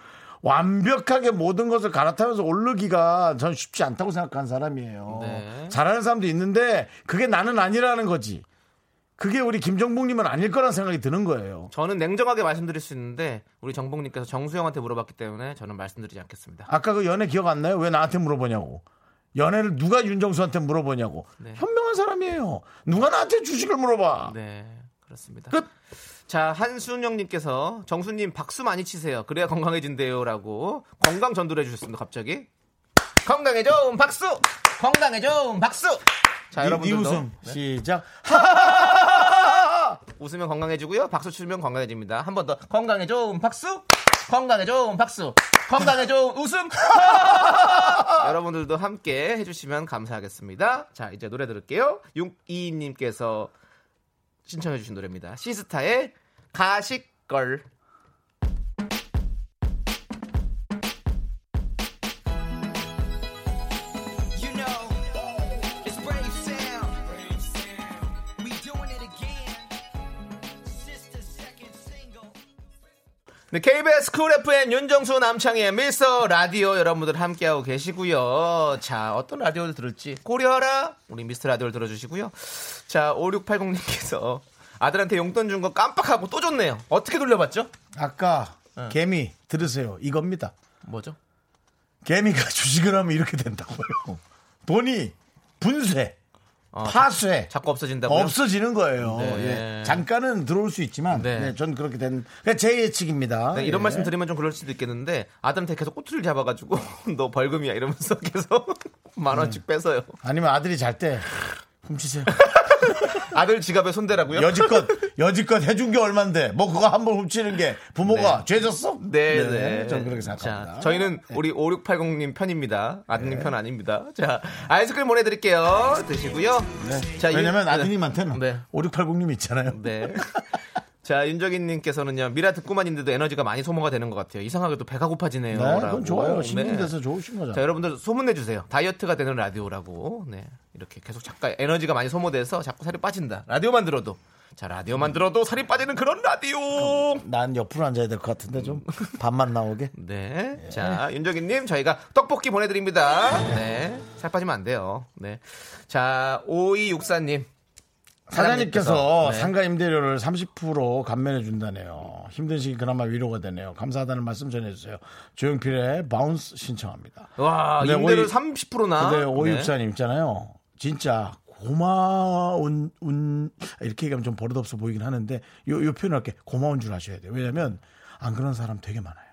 완벽하게 모든 것을 갈아타면서 오르기가 전 쉽지 않다고 생각하는 사람이에요. 네. 잘하는 사람도 있는데 그게 나는 아니라는 거지. 그게 우리 김정국님은 아닐 거란 생각이 드는 거예요. 저는 냉정하게 말씀드릴 수 있는데 우리 정봉님께서 정수영한테 물어봤기 때문에 저는 말씀드리지 않겠습니다. 아까 그 연애 기억 안 나요? 왜 나한테 물어보냐고. 연애를 누가 윤정수한테 물어보냐고. 네. 현명한 사람이에요. 누가 나한테 주식을 물어봐. 네, 그렇습니다. 끝. 자, 한순영님께서 정수님 박수 많이 치세요. 그래야 건강해진대요라고 건강 전도를 해주셨습니다. 갑자기 건강에 좋은 박수, 건강에 좋은 박수. 자, 여러분들도 웃음 네. 시작. (laughs) 웃으면 건강해지고요. 박수 치면 건강해집니다. 한 번 더 건강에 좋은 박수, 건강에 좋은 박수, 건강에 좋은 웃음. (laughs) 여러분들도 함께 해주시면 감사하겠습니다. 자, 이제 노래 들을게요. 622님께서 신청해 주신 노래입니다. 시스타의 가식걸. 네, KBS 쿨 FM 윤정수 남창희의 미스터 라디오 여러분들 함께하고 계시고요. 자, 어떤 라디오를 들을지 고려하라. 우리 미스터 라디오를 들어주시고요. 자, 5680님께서 아들한테 용돈 준 거 깜빡하고 또 줬네요. 어떻게 돌려받죠? 아까 개미 들으세요. 이겁니다. 뭐죠? 개미가 (laughs) 주식을 하면 이렇게 된다고요. 돈이 분쇄, 어, 파쇄, 자꾸 없어진다고요? 없어지는 거예요. 네. 예. 잠깐은 들어올 수 있지만, 네. 네, 전 그렇게 된, 그제 예측입니다. 네, 이런 예. 말씀 드리면 좀 그럴 수도 있겠는데 아들한테 계속 꼬투리를 잡아가지고 (laughs) 너 벌금이야 이러면서 (laughs) 계속 만 원씩 빼서요. 아니면 아들이 잘 때 훔치세요. (laughs) 아들 지갑에 손대라고요? 여지껏, (laughs) 여지껏 해준 게 얼만데, 뭐 그거 한 번 훔치는 게 부모가 네. 죄졌어? 네, 네. 전 그렇게 생각합니다. 자, 저희는 우리 5680님 편입니다. 아드님 편 아닙니다. 자, 아이스크림 보내드릴게요. 드시고요. 네. 자, 왜냐면 윤- 아드님한테는 네. 5680님 있잖아요. 네. (laughs) 자, 윤정인님께서는요, 미라 듣고만 있는데도 에너지가 많이 소모가 되는 것 같아요. 이상하게도 배가 고파지네요. 네, 라고. 그건 좋아요. 네. 신경 돼서 좋으신 거죠. 자, 여러분들 소문내주세요. 다이어트가 되는 라디오라고. 네. 이렇게 계속 잠깐 에너지가 많이 소모돼서 자꾸 살이 빠진다. 라디오만 들어도. 자, 라디오만 들어도 살이 빠지는 그런 라디오! 난 옆으로 앉아야 될 것 같은데 좀 반만 나오게. (laughs) 네. 자, 윤정인님, 저희가 떡볶이 보내드립니다. 네. 살 빠지면 안 돼요. 네. 자, 5264님. 사장님께서 네. 상가 임대료를 30% 감면해 준다네요. 힘든 시기 그나마 위로가 되네요. 감사하다는 말씀 전해주세요. 조용필의 Bounce 신청합니다. 와, 임대료 오이- 30%나. 근데 오육사님 있잖아요. 진짜 고마운 운 이렇게 얘기하면 좀 버릇없어 보이긴 하는데 요, 요 표현을 할게 고마운 줄 아셔야 돼요. 왜냐하면 안 그런 사람 되게 많아요.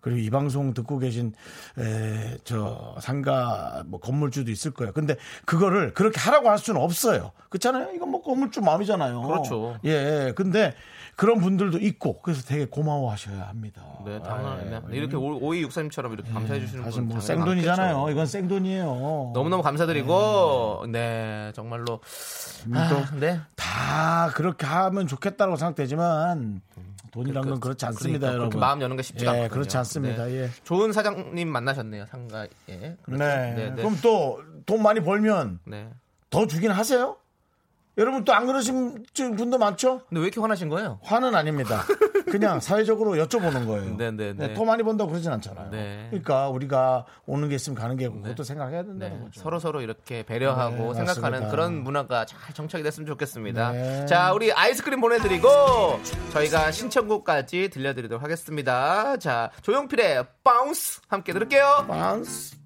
그리고 이 방송 듣고 계신 에, 저 상가 뭐 건물주도 있을 거예요. 근데 그거를 그렇게 하라고 할 수는 없어요. 그렇잖아요. 이건 뭐 건물주 마음이잖아요. 그렇죠. 예. 근데 그런 분들도 있고 그래서 되게 고마워하셔야 합니다. 네, 당연 예. 네. 이렇게 5264님처럼 이렇게 감사해 주시는 사실 분뭐 생돈이잖아요. 많겠죠. 이건 생돈이에요. 너무너무 감사드리고 네, 정말로 아, 네. 다 그렇게 하면 좋겠다고 생각되지만 돈이란 건 그렇지 않습니다, 그러니까 여러분. 마음 여는 게 쉽지가 예, 않거든요. 그렇지 않습니다. 네. 예. 좋은 사장님 만나셨네요, 상가에. 그렇죠? 네. 네, 네. 그럼 또 돈 많이 벌면 네. 더 주긴 하세요? 여러분 또 안 그러신 분도 많죠? 근데 왜 이렇게 화나신 거예요? 화는 아닙니다. 그냥 (laughs) 사회적으로 여쭤보는 거예요. 네, 네, 네. 더 많이 번다고 그러진 않잖아요. 네. 그러니까 우리가 오는 게 있으면 가는 게 있고 그것도 생각해야 된다는 네, 거죠. 서로 서로 이렇게 배려하고 네, 생각하는 맞습니다. 그런 문화가 잘 정착이 됐으면 좋겠습니다. 네. 자, 우리 아이스크림 보내드리고 저희가 신청곡까지 들려드리도록 하겠습니다. 자, 조용필의 바운스 함께 들을게요. 바운스.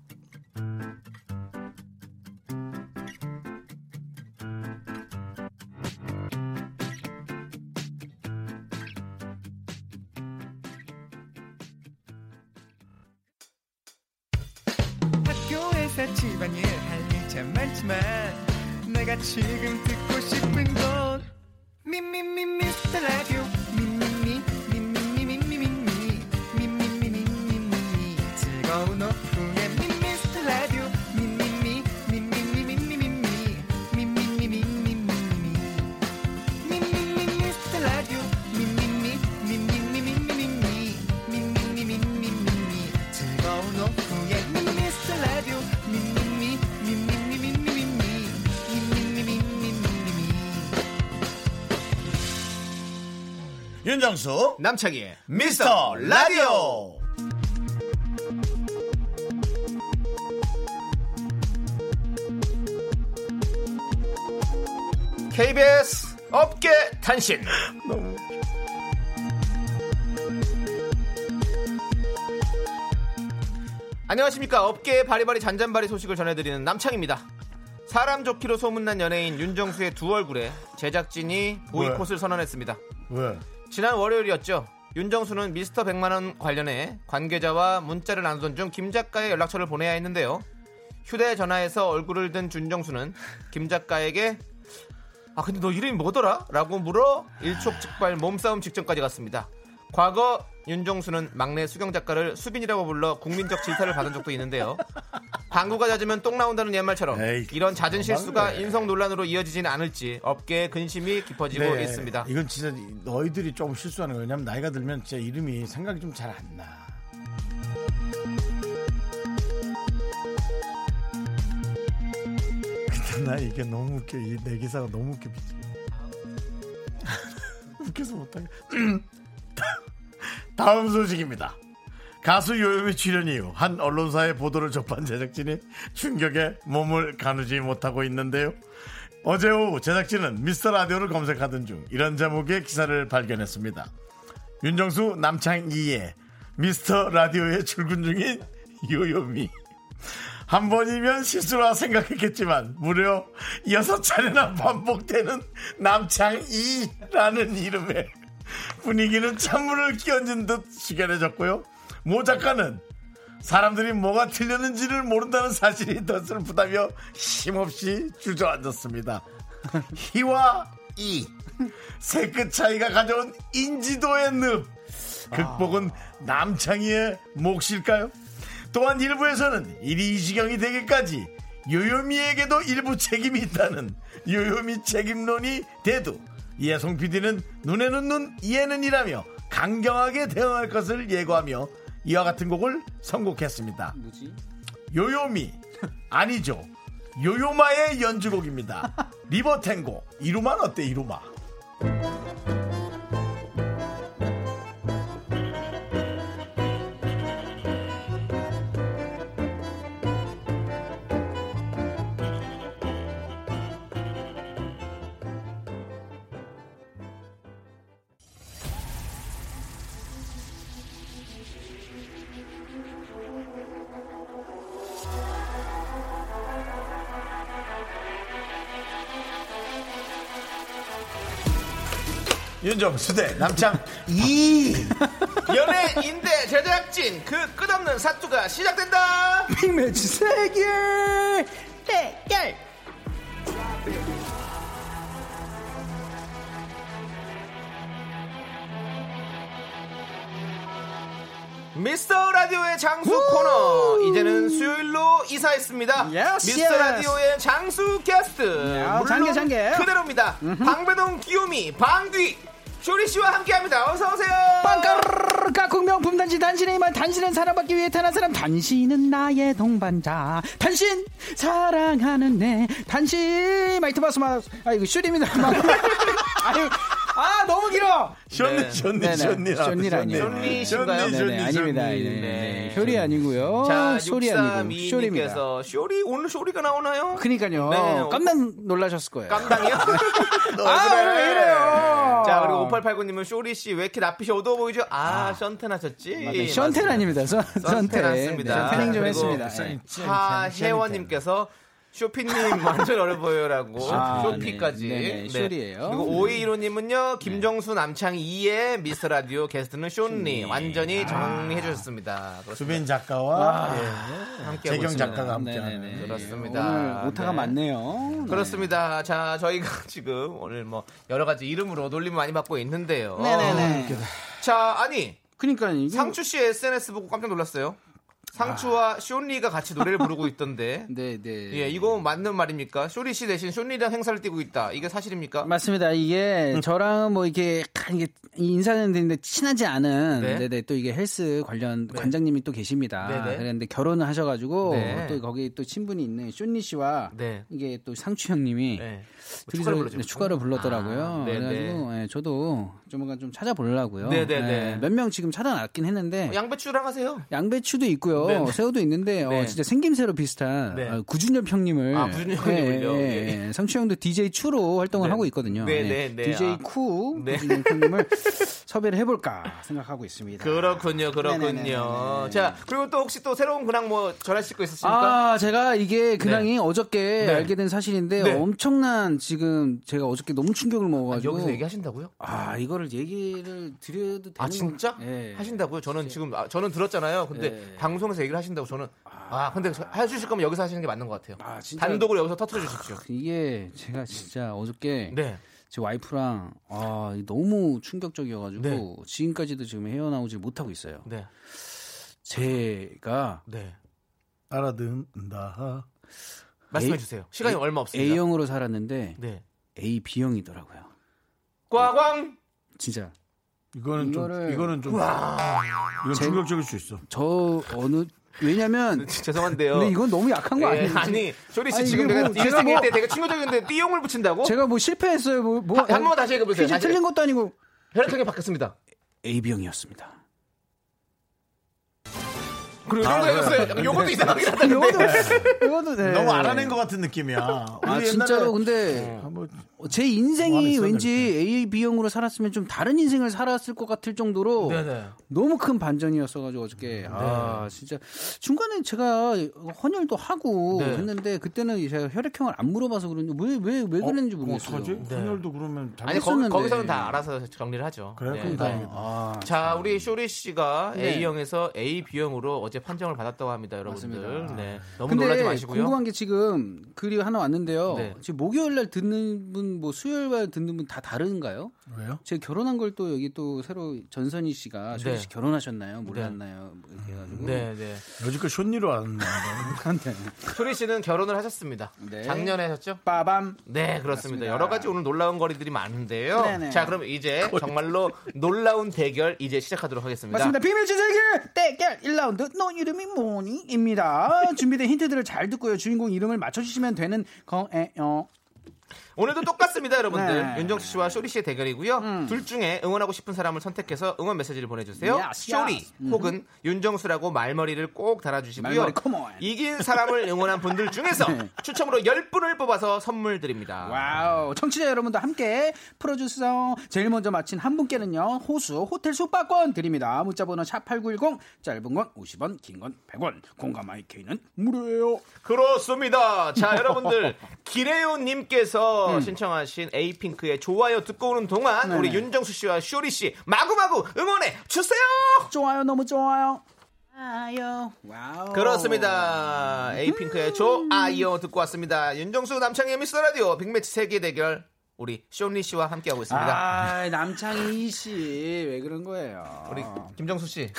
지금 듣고 싶은 건 미미미 윤정수 남창희의 미스터 라디오. KBS 업계 탄신. 안녕하십니까. 업계의 바리바리 잔잔바리 소식을 전해드리는 남창입니다. 사람 좋기로 소문난 연예인 윤정수의 두 얼굴에 제작진이 보이콧을 선언했습니다. 왜? 지난 월요일이었죠. 윤정수는 미스터 100만원 관련해 관계자와 문자를 나누던 중 김 작가의 연락처를 보내야 했는데요. 휴대전화에서 얼굴을 든 윤정수는 김 작가에게 아 근데 너 이름이 뭐더라? 라고 물어 일촉즉발 몸싸움 직전까지 갔습니다. 과거 윤정수는 막내 수경 작가를 수빈이라고 불러 국민적 질타를 받은 적도 있는데요. 방구가 잦으면 똥 나온다는 옛말처럼 에이, 이런 잦은 실수가. 인성 논란으로 이어지지는 않을지 업계의 근심이 깊어지고 네, 있습니다. 이건 진짜 너희들이 좀 실수하는 거예요. 왜냐면 나이가 들면 진짜 이름이 생각이 좀 잘 안 나. 근데 나 이게 너무 웃겨. 이 내 기사가 너무 웃겨. 웃겨서 못하게. (clears throat) (laughs) 다음 소식입니다. 가수 요요미 출연 이후 한 언론사의 보도를 접한 제작진이 충격에 몸을 가누지 못하고 있는데요. 어제 오후 제작진은 미스터 라디오를 검색하던 중 이런 제목의 기사를 발견했습니다. 윤정수 남창희의 미스터 라디오에 출근 중인 요요미. 한 번이면 실수라 생각했겠지만 무려 여섯 차례나 반복되는 남창희라는 이름에 분위기는 찬물을 끼얹은 듯 숙연해졌고요. 모 작가는 사람들이 뭐가 틀렸는지를 모른다는 사실이 더 슬프다며 힘없이 주저앉았습니다. 희와 이. 세끗 차이가 가져온 인지도의 늪. 극복은 남창희의 몫일까요? 또한 일부에서는 일이 이 지경이 되기까지 요요미에게도 일부 책임이 있다는 요요미 책임론이 대두 이해송 PD는 눈에는 눈 이에는 이라며 강경하게 대응할 것을 예고하며 이와 같은 곡을 선곡했습니다. 요요미 아니죠. 요요마의 연주곡입니다. (laughs) 리버탱고 이루만 어때 이루마? 윤정수 대 남창 이 연예 인 대 제작진 그 끝없는 사투가 시작된다. 빅매치 세계 대결 미스터 라디오의 장수 코너 이제는 수요일로 이사했습니다. Yes, 미스터 yes. 라디오의 장수 게스트 야, 물론 장계, 장계. 그대로입니다. 방배동 귀요미 방귀 쇼리 씨와 함께합니다. 어서 오세요. 빵까르르 깍꿍 명품 단신 당신의 이만 당신은 사랑받기 위해 태어난 사람 당신은 나의 동반자 당신 사랑하는 내 당신 마이트 바스마 아 이거 슈리입니다 (laughs) 아유 아 너무 길어 쇼니 쇼니 네네. 쇼니 쇼니 아니에요. 쇼니신가요? 네네 아닙니다 쇼니. 네. 네. 쇼리 아니고요 자, 쇼리 아니고 쇼리입니다 6322님께서 쇼리 오늘 쇼리가 나오나요? 그니까요 네. 깜짝 놀라셨을 거예요 깜당이요? (laughs) 아 오늘 왜 이래요 자 그리고 5889님은 쇼리 씨 왜 이렇게 낯빛이 어두워 보이죠? 아, 션텐 하셨지? 맞아요. 션텐 아닙니다. 선- 선텐. 났습니다. 네, 태닝 좀 그리고 했습니다. 네. 하혜원님께서 쇼피님 (laughs) 완전 어려 보여라고 아, 쇼피까지 네. 네, 네, 쇼리예요. 그리고 오이일호님은요 김정수 남창희 2의 미스터 라디오 게스트는 쇼니 완전히 정리해 주셨습니다. 수빈 작가와 함께 재경 하고 있습니다. 작가가 함께하는 네네네. 그렇습니다. 오늘 오타가 네. 많네요. 그렇습니다. 자, 저희가 (laughs) 지금 오늘 뭐 여러 가지 이름으로 놀림 많이 받고 있는데요. 네네네. 자, 아니 그러니까 상추 씨 SNS 보고 깜짝 놀랐어요. 상추와 쇼리가 같이 노래를 부르고 있던데. (laughs) 네, 네. 예, 이거 맞는 말입니까? 쇼리 씨 대신 쇼리랑 행사를 띄고 있다. 이게 사실입니까? 맞습니다. 이게 저랑 뭐 이게 이게 인사는 되는데 친하지 않은 네. 네네 또 이게 헬스 관련 관장님이 또 계십니다. 네네. 그런데 결혼을 하셔가지고 네. 또 거기 또 친분이 있는 쇼니 씨와 네. 이게 또 상추 형님이 네. 축가를 불러주고. 네, 축가를 불렀더라고요. 아, 네네. 그래가지고 예, 저도 조만간 좀 찾아보려고요. 네네네. 몇 명 지금 찾아놨긴 했는데 어, 양배추랑 하세요. 양배추도 있고요, 네네. 새우도 있는데 네. 어, 진짜 생김새로 비슷한 네. 어, 구준엽 형님을 아, 구준엽 형님을요? 예. 예. 상추 형도 DJ 추로 활동을 네. 하고 있거든요. 네, 예. 네, 네. DJ 아. 쿠 네. 구준엽 형님을 섭외를 해볼까 생각하고 있습니다. 그렇군요, 그렇군요. 네네네네네. 자, 그리고 또 혹시 또 새로운 근황 뭐 전하실 거 있으십니까? 아, 제가 이게 근황이 어저께 네. 알게 된 사실인데 네. 엄청난 지금 제가 어저께 너무 충격을 아, 먹어가지고 여기서 얘기하신다고요? 아, 이거를 얘기를 드려도 되는 아 진짜? 건- 예. 하신다고요? 저는 지금 아, 저는 들었잖아요. 근데 예. 방송에서 얘기를 하신다고 저는 아 근데 저- 해주실 거면 여기서 하시는 게 맞는 것 같아요. 아, 진짜 단독으로 여기서 터트려 주십시오. 이게 제가 진짜 어저께 네. 제 와이프랑 아 너무 충격적이어가지고 네. 지금까지도 지금 헤어나오지 못하고 있어요. 네. 제가 네. 알아듣는다. 말씀해 A- 주세요. 시간이 얼마 없습니다. A형으로 살았는데 네. A B형이더라고요. 꽝꽝. 진짜 이거는 좀 이거를- 이거는 좀 이건 제- 충격적일 수 있어. 저 어느 왜냐면 (laughs) 죄송한데요. 근데 이건 너무 약한 거 예, 아니에요? 아니 쇼리 씨 아니, 지금 내가 뭐이 제가 뭐- 때 되게 충격적인데 띠용을 붙인다고? 제가 뭐 실패했어요. 뭐, 뭐 한, 한 번만 다시 얘기해보세요. 퀴즈 다시. 틀린 것도 아니고 혈액형이 바뀌었습니다. A B형이었습니다. 그리고 이런 거 해줬어요. 요것도 이상하긴 하다. 이것도 이것도 네. 너무 알아낸 것 같은 느낌이야. 아 진짜로 옛날에 근데 아, 뭐 제뭐 하나 인생이. 왠지 A, B형으로 살았으면 좀 다른 인생을 살았을 것 같을 정도로 네네. 너무 큰 반전이었어가지고 어저께 아 진짜 중간에 제가 헌혈도 하고 네. 했는데 그때는 제가 혈액형을 안 물어봐서 그런지 왜 왜왜 그랬는지 모르겠어요. 어떡하지? 헌혈도 그러면 아니 했었는데. 거기서는 다 알아서 정리를 하죠. 그래 네. 다행이다. 아, 자, 우리 쇼리 씨가 네. A형에서 A, B형으로 어제 판정을 받았다고 합니다, 여러분들. 네. 너무 근데 놀라지 마시고요. 궁금한 게 지금 글이 하나 왔는데요. 네. 지금 목요일 날 듣는 분, 뭐 수요일 날 듣는 분 다 다른가요? 왜요? 제가 결혼한 걸 또 여기 또 새로 전선희 씨가 네. 씨 결혼하셨나요? 물에 네. 나요? 뭐 이렇게 해가지고. 네, 네. 여지껏 쇼니로 안. 네. 쇼리 씨는 결혼을 하셨습니다. 네. 작년에 하셨죠? 빠밤. 네, 그렇습니다. 맞습니다. 여러 가지 오늘 놀라운 거리들이 많은데요. 네네. 자, 그럼 이제 정말로 놀라운 대결 이제 시작하도록 하겠습니다. 맞습니다. 비밀 주제길 대결 1라운드 너 이름이 뭐니?입니다. 준비된 힌트들을 잘 듣고요. 주인공 이름을 맞춰주시면 되는 거예요. 오늘도 똑같습니다, 여러분들. 네. 윤정수 씨와 쇼리 씨의 대결이고요. 둘 중에 응원하고 싶은 사람을 선택해서 응원 메시지를 보내주세요. Yes, 쇼리 yes. 혹은 윤정수라고 말머리를 꼭 달아주시고요. 말머리. 이긴 사람을 (laughs) 응원한 분들 중에서 네. 추첨으로 10분을 뽑아서 선물 드립니다. Wow. 청취자 여러분도 함께 풀어주세요. 제일 먼저 맞힌 한 분께는요. 호수 호텔 숙박권 드립니다. 문자번호 샵8910 짧은 건 50원 긴 건 100원 공감 IK는 무료예요. 그렇습니다. 자, 여러분들. (laughs) 기레요 님께서 음. 신청하신 에이핑크의 좋아요 듣고 오는 동안 네네. 우리 윤정수 씨와 쇼리 씨 마구마구 응원해 주세요! 좋아요 너무 좋아요. 아요. Wow. 그렇습니다. 에이핑크의 좋아요 듣고 왔습니다. 윤정수 남창희의 미스터 라디오 빅매치 세 개 대결 우리 쇼니 씨와 함께하고 있습니다. 아, 남창희 씨 왜 그런 거예요? 우리 김정수 씨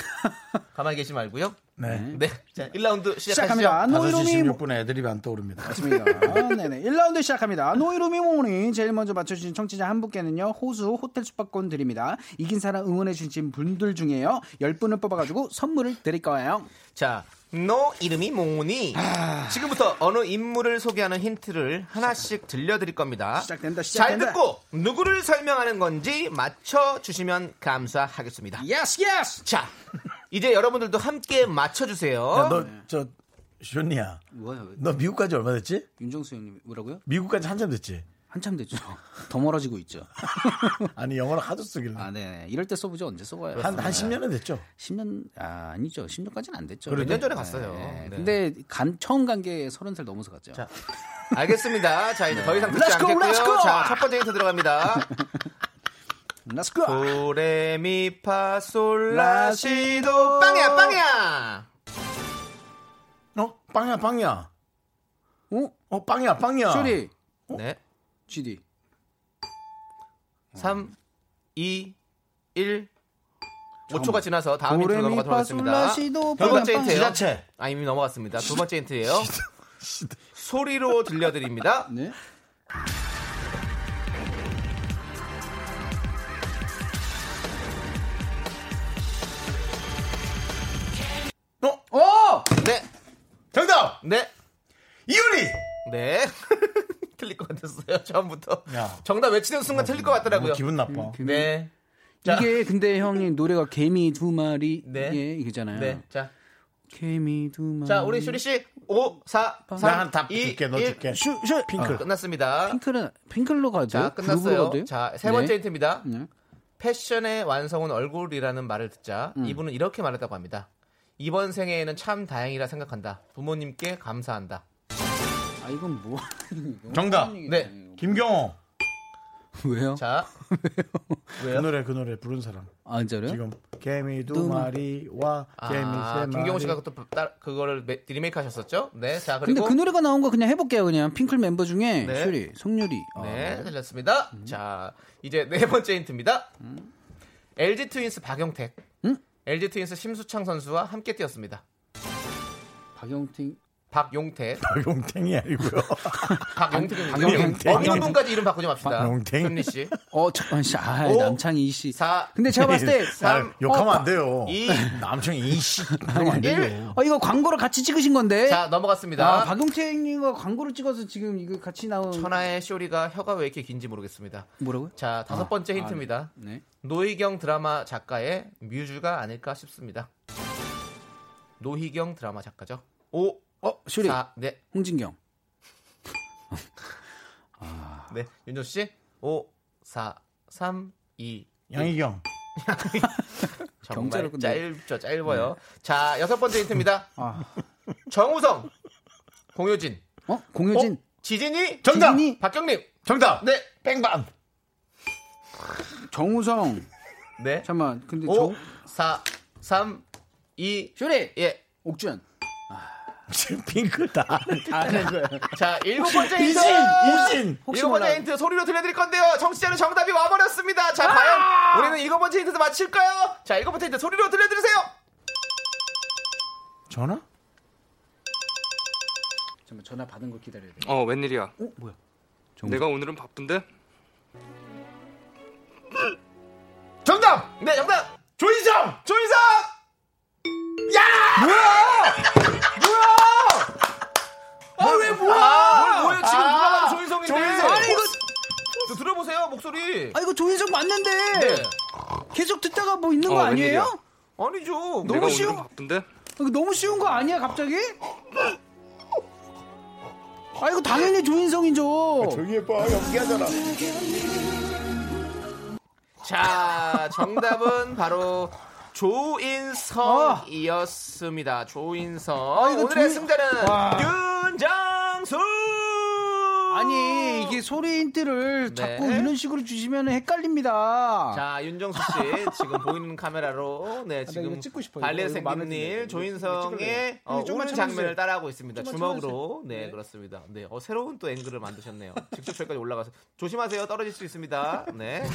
가만히 계시지 말고요. 네. 네. 자, 1라운드 시작하시죠. 시작합니다. 5시 너 이름이 16분에 애드립이 안 떠오릅니다. 맞습니다. 네네. 1라운드 시작합니다. 너 이름이 뭐니 제일 먼저 맞춰주신 청취자 한 분께는요 호수 호텔 숙박권 드립니다. 이긴 사람 응원해주신 분들 중에요 10분을 뽑아가지고 선물을 드릴 거예요. 자, 너 이름이 뭐니? 아. 지금부터 어느 인물을 소개하는 힌트를 하나씩 들려드릴 겁니다. 시작된다, 잘 시작된다. 듣고 누구를 설명하는 건지 맞춰주시면 감사하겠습니다. Yes yes. 자, 이제 여러분들도 함께 맞춰주세요. 야, 너, 저, 쇼니야. 뭐야? 너 미국까지 얼마 됐지? 윤정수 형님 뭐라고요? 미국까지 한참 됐지? 한참 됐죠. (laughs) 더 멀어지고 있죠. (laughs) 아니, 영어를 하도 쓰길래. 아, 네. 이럴 때 써보죠. 언제 써봐요? 한, 한 10년은 됐죠? 10년 아, 아니죠. 10년까지는 안 됐죠. 몇년 전에 갔어요. 네. 네. 근데 간, 처음 간 게 30살 넘어서 갔죠. 자, (laughs) 알겠습니다. 자, 이제 더 이상 듣지 Let's go, 않겠고요. let's go! 자, 첫 번째 힌트 들어갑니다. Let's go. 도레미파솔라시도 빵이야, 빵이야. 어? 빵이야, 빵이야. 어? 어, 빵이야, 빵이야. 쇼리. 네. GD. 3, 2, 1. 5초가 지나서 다음 힌트로 넘어가도록 하겠습니다. 두 번째. 힌트예요. 아, 이미 넘어갔습니다. 두 번째 힌트예요. 소리로 들려드립니다. 네. 어? 어! 네. 정답! 네. 처음부터. 야. 정답 외치는 순간 틀릴 것 같더라고요. 뭐 기분 나빠. 네. 이게 근데 형님 노래가 개미 두 마리 네. 예, 이거잖아요. 네. 자. 개미 두 마리. 자, 우리 슈리 씨. 5, 4, 3, 나한답 2, 줄게, 너 1. 줄게. 슈, 슈. 핑클. 끝났습니다. 핑클은 핑클로 가죠. 자, 끝났어요. 자, 세 번째 네. 힌트입니다. 네. 패션의 완성은 얼굴이라는 말을 듣자 음. 이분은 이렇게 말했다고 합니다. 이번 생애에는 참 다행이라 생각한다. 부모님께 감사한다. 아 이건 뭐? 정답. 네. 김경호. (laughs) 왜요? 자, (laughs) 그 노래, 그 노래 부른 사람. 아 진짜요? 지금 개미 두두 마리와 개미 아, 세 마리. 김경호 씨가 또 따- 그거를 메- 리메이크 하셨었죠? 네. 자, 근데 그리고 그 노래가 나온 거 그냥 해볼게요. 그냥 핑클 멤버 중에 네. 슈리, 성유리. 네, 아, 들렸습니다. 자, 이제 네 번째 힌트입니다. LG 트윈스 박용택. 음? LG 트윈스 심수창 선수와 함께 뛰었습니다. 박영택. 박용택. (laughs) 박용탱이 아니고요. 박용택입니다. 박용택. 어, 이분까지 이름 바꾸지 맙시다. 박용택. 현리 씨. 어 잠깐 씨, 아 오. 남창희 씨. 4, 근데 제가 봤을 때 삼, 아, 욕하면 어, 안 돼요. 이. (laughs) 남창이 이씨. 그러면 안 돼요. 어 이거 광고를 같이 찍으신 건데. 자, 넘어갔습니다. 아 박용택님과 광고를 찍어서 지금 이거 같이 나온. 천하의 쇼리가 혀가 왜 이렇게 긴지 모르겠습니다. 뭐라고요? 자, 다섯 번째 힌트입니다. 네. 노희경 드라마 작가의 뮤즈가 아닐까 싶습니다. 노희경 드라마 작가죠. 5, 어 슈리. 4, 네, 홍진경. (laughs) 네. 윤정수 씨. 5, 4, 3, 2, 양희경. (laughs) 정말 짧죠, 짧아요. 자, 여섯 번째 힌트입니다. (laughs) 아. 정우성, 공효진, 어 공효진. 어? 지진이, 정답! 지진이? 박경림. 정답! 네, 뺑반! 정우성. 네. 잠만. 근데 5, 정 4, 3, 2, 슈리. 예. 옥주현. 지금 핑크 다. 아는 거예요. 자, 일곱 번째 힌트. 이진! 이진! 일곱 번째. 힌트 소리로 들려드릴 건데요. 청취자는 정답이 와버렸습니다. 자, 과연 우리는 일곱 번째 힌트도 맞힐까요? 자, 일곱 번째 힌트 소리로 들려드리세요. 전화? 잠깐 전화 받은 거 기다려야 돼. 어 웬일이야 어 뭐야? 내가 오늘은 바쁜데 정답! 네, 정답. 조인성! 조인성! 아, 목소리. 아 이거 조인성 맞는데. 네. 계속 듣다가 뭐 있는 거 어, 아니에요? 웬일이야? 아니죠. 쉬워? 오늘은 바쁜데 너무 쉬운 거 아니야 갑자기? 아 이거 당연히 조인성이죠. 조용히 해봐. 연기하잖아. 자, 정답은 바로 조인성이었습니다. 조인성. 아, 이거 오늘의 조인- 승자는 와. 윤정수! 아니 이게 소리 힌트를 네. 자꾸 이런 식으로 주시면 헷갈립니다. 자, 윤정수 씨 지금 보이는 카메라로 네 아, 나 지금 찍고 싶어요. 발레 이거 조인성의. 어, 참아주세요. 장면을 따라하고 있습니다. 주먹으로 네, 네. 그렇습니다. 네, 어, 새로운 또 앵글을 만드셨네요. 직접 저기까지 올라가서 조심하세요. 떨어질 수 있습니다. 네.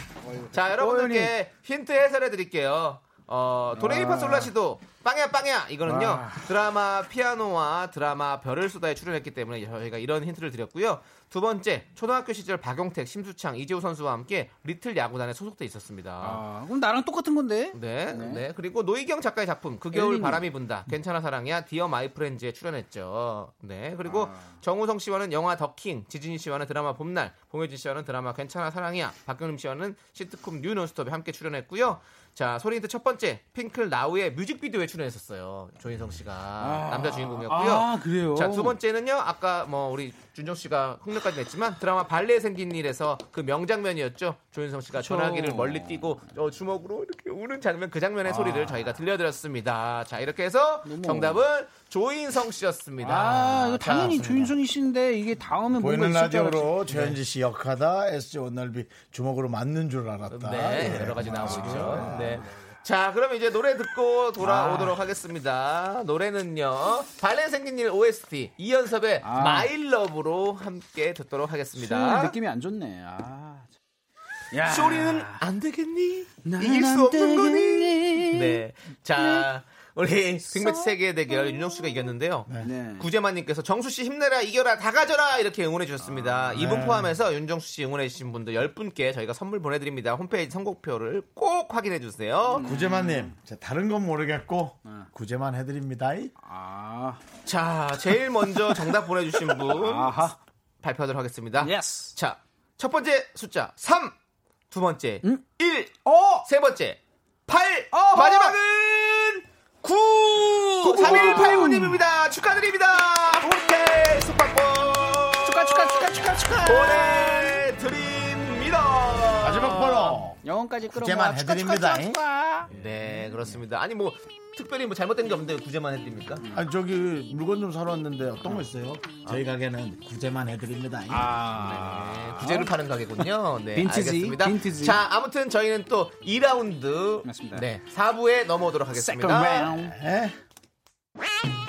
자, 여러분들께 힌트 해설해 드릴게요. 어, 도레미파 솔라시도 빵야 빵야 이거는요 아. 드라마 피아노와 드라마 별을 쏟아에 출연했기 때문에 저희가 이런 힌트를 드렸고요 두 번째 초등학교 시절 박용택 심수창 이재호 선수와 함께 리틀 야구단에 소속돼 있었습니다 아, 그럼 나랑 똑같은 건데? 네, 네. 그리고 노희경 작가의 작품 그 겨울 엘리니. 바람이 분다. 괜찮아 사랑이야. Dear My Friends에 출연했죠. 네. 그리고 아. 정우성 씨와는 영화 The King, 지진희 씨와는 드라마 봄날, 공효진 씨와는 드라마 괜찮아 사랑이야. 박경림 씨와는 시트콤 New Nonstop에 함께 출연했고요. 자, 소리 힌트 첫 번째. 핑클 Now의 뮤직비디오에 출연 했었어요. 조인성 씨가 남자 주인공이었고요. 아, 그래요? 자, 두 번째는요. 아까 뭐 우리 준정 씨가 흉내까지 냈지만 드라마 발레 생긴 일에서 그 명장면이었죠. 조인성 씨가 전화기를 멀리 띄고 어, 주먹으로 이렇게 우는 장면 그 아. 장면의 소리를 저희가 들려드렸습니다. 자, 이렇게 해서 정답은 조인성 씨였습니다. 아, 이거 자, 당연히. 조인성이 씨인데 이게 다음에 뭔가 보이는. 라디오로 최현지 씨 역하다 SG 원날비 주먹으로 맞는 줄 알았다. 네, 예. 여러 가지 나오고 있죠. 네. 자, 그럼 이제 노래 듣고 돌아오도록 아. 하겠습니다. 노래는요, 발레 생긴 일 OST 이연섭의 아. 마일 러브로 함께 듣도록 하겠습니다. 느낌이 안 좋네. 아. 야. 쇼리는 안 되겠니? 난 이길 수안 없는 거니? 되겠니? 네. 자, 우리 빅매치 세계 대결 윤정수가 이겼는데요. 네. 구재만님께서 정수 씨 힘내라 이겨라 다 가져라 이렇게 응원해 주셨습니다. 이분 포함해서 윤정수 씨 응원해 주신 분들 10분께 저희가 선물 보내드립니다. 홈페이지 선곡표를 꼭 확인해 주세요. 구재만님, 자, 다른 건 모르겠고 구재만 해드립니다. 아. 자, 제일 먼저 정답 보내주신 분 아하. 발표하도록 하겠습니다. Yes. 자, 첫 번째 숫자 3, 두 번째 음? 1, 어. 세 번째 8, 어허! 마지막은 9! 3189님입니다. 축하드립니다. 오케이, 숙박권 축하 축하 축하 축하 축하. 보내 영혼까지 끌어모아. 구제만 축하, 축하, 해드립니다. 축하, 축하. 네, 그렇습니다. 아니, 뭐, 특별히 뭐 잘못된 게 없는데 구제만 해드립니까? 아니 저기 물건 좀 사러 왔는데 어떤 거 있어요? 저희 가게는 구제만 해드립니다. 네, 구제를 파는 가게군요. 네, 빈티지, 알겠습니다. 빈티지. 자, 아무튼 저희는 또 2라운드 맞습니다. 네, 4부에 넘어오도록 Second 하겠습니다. round. 예?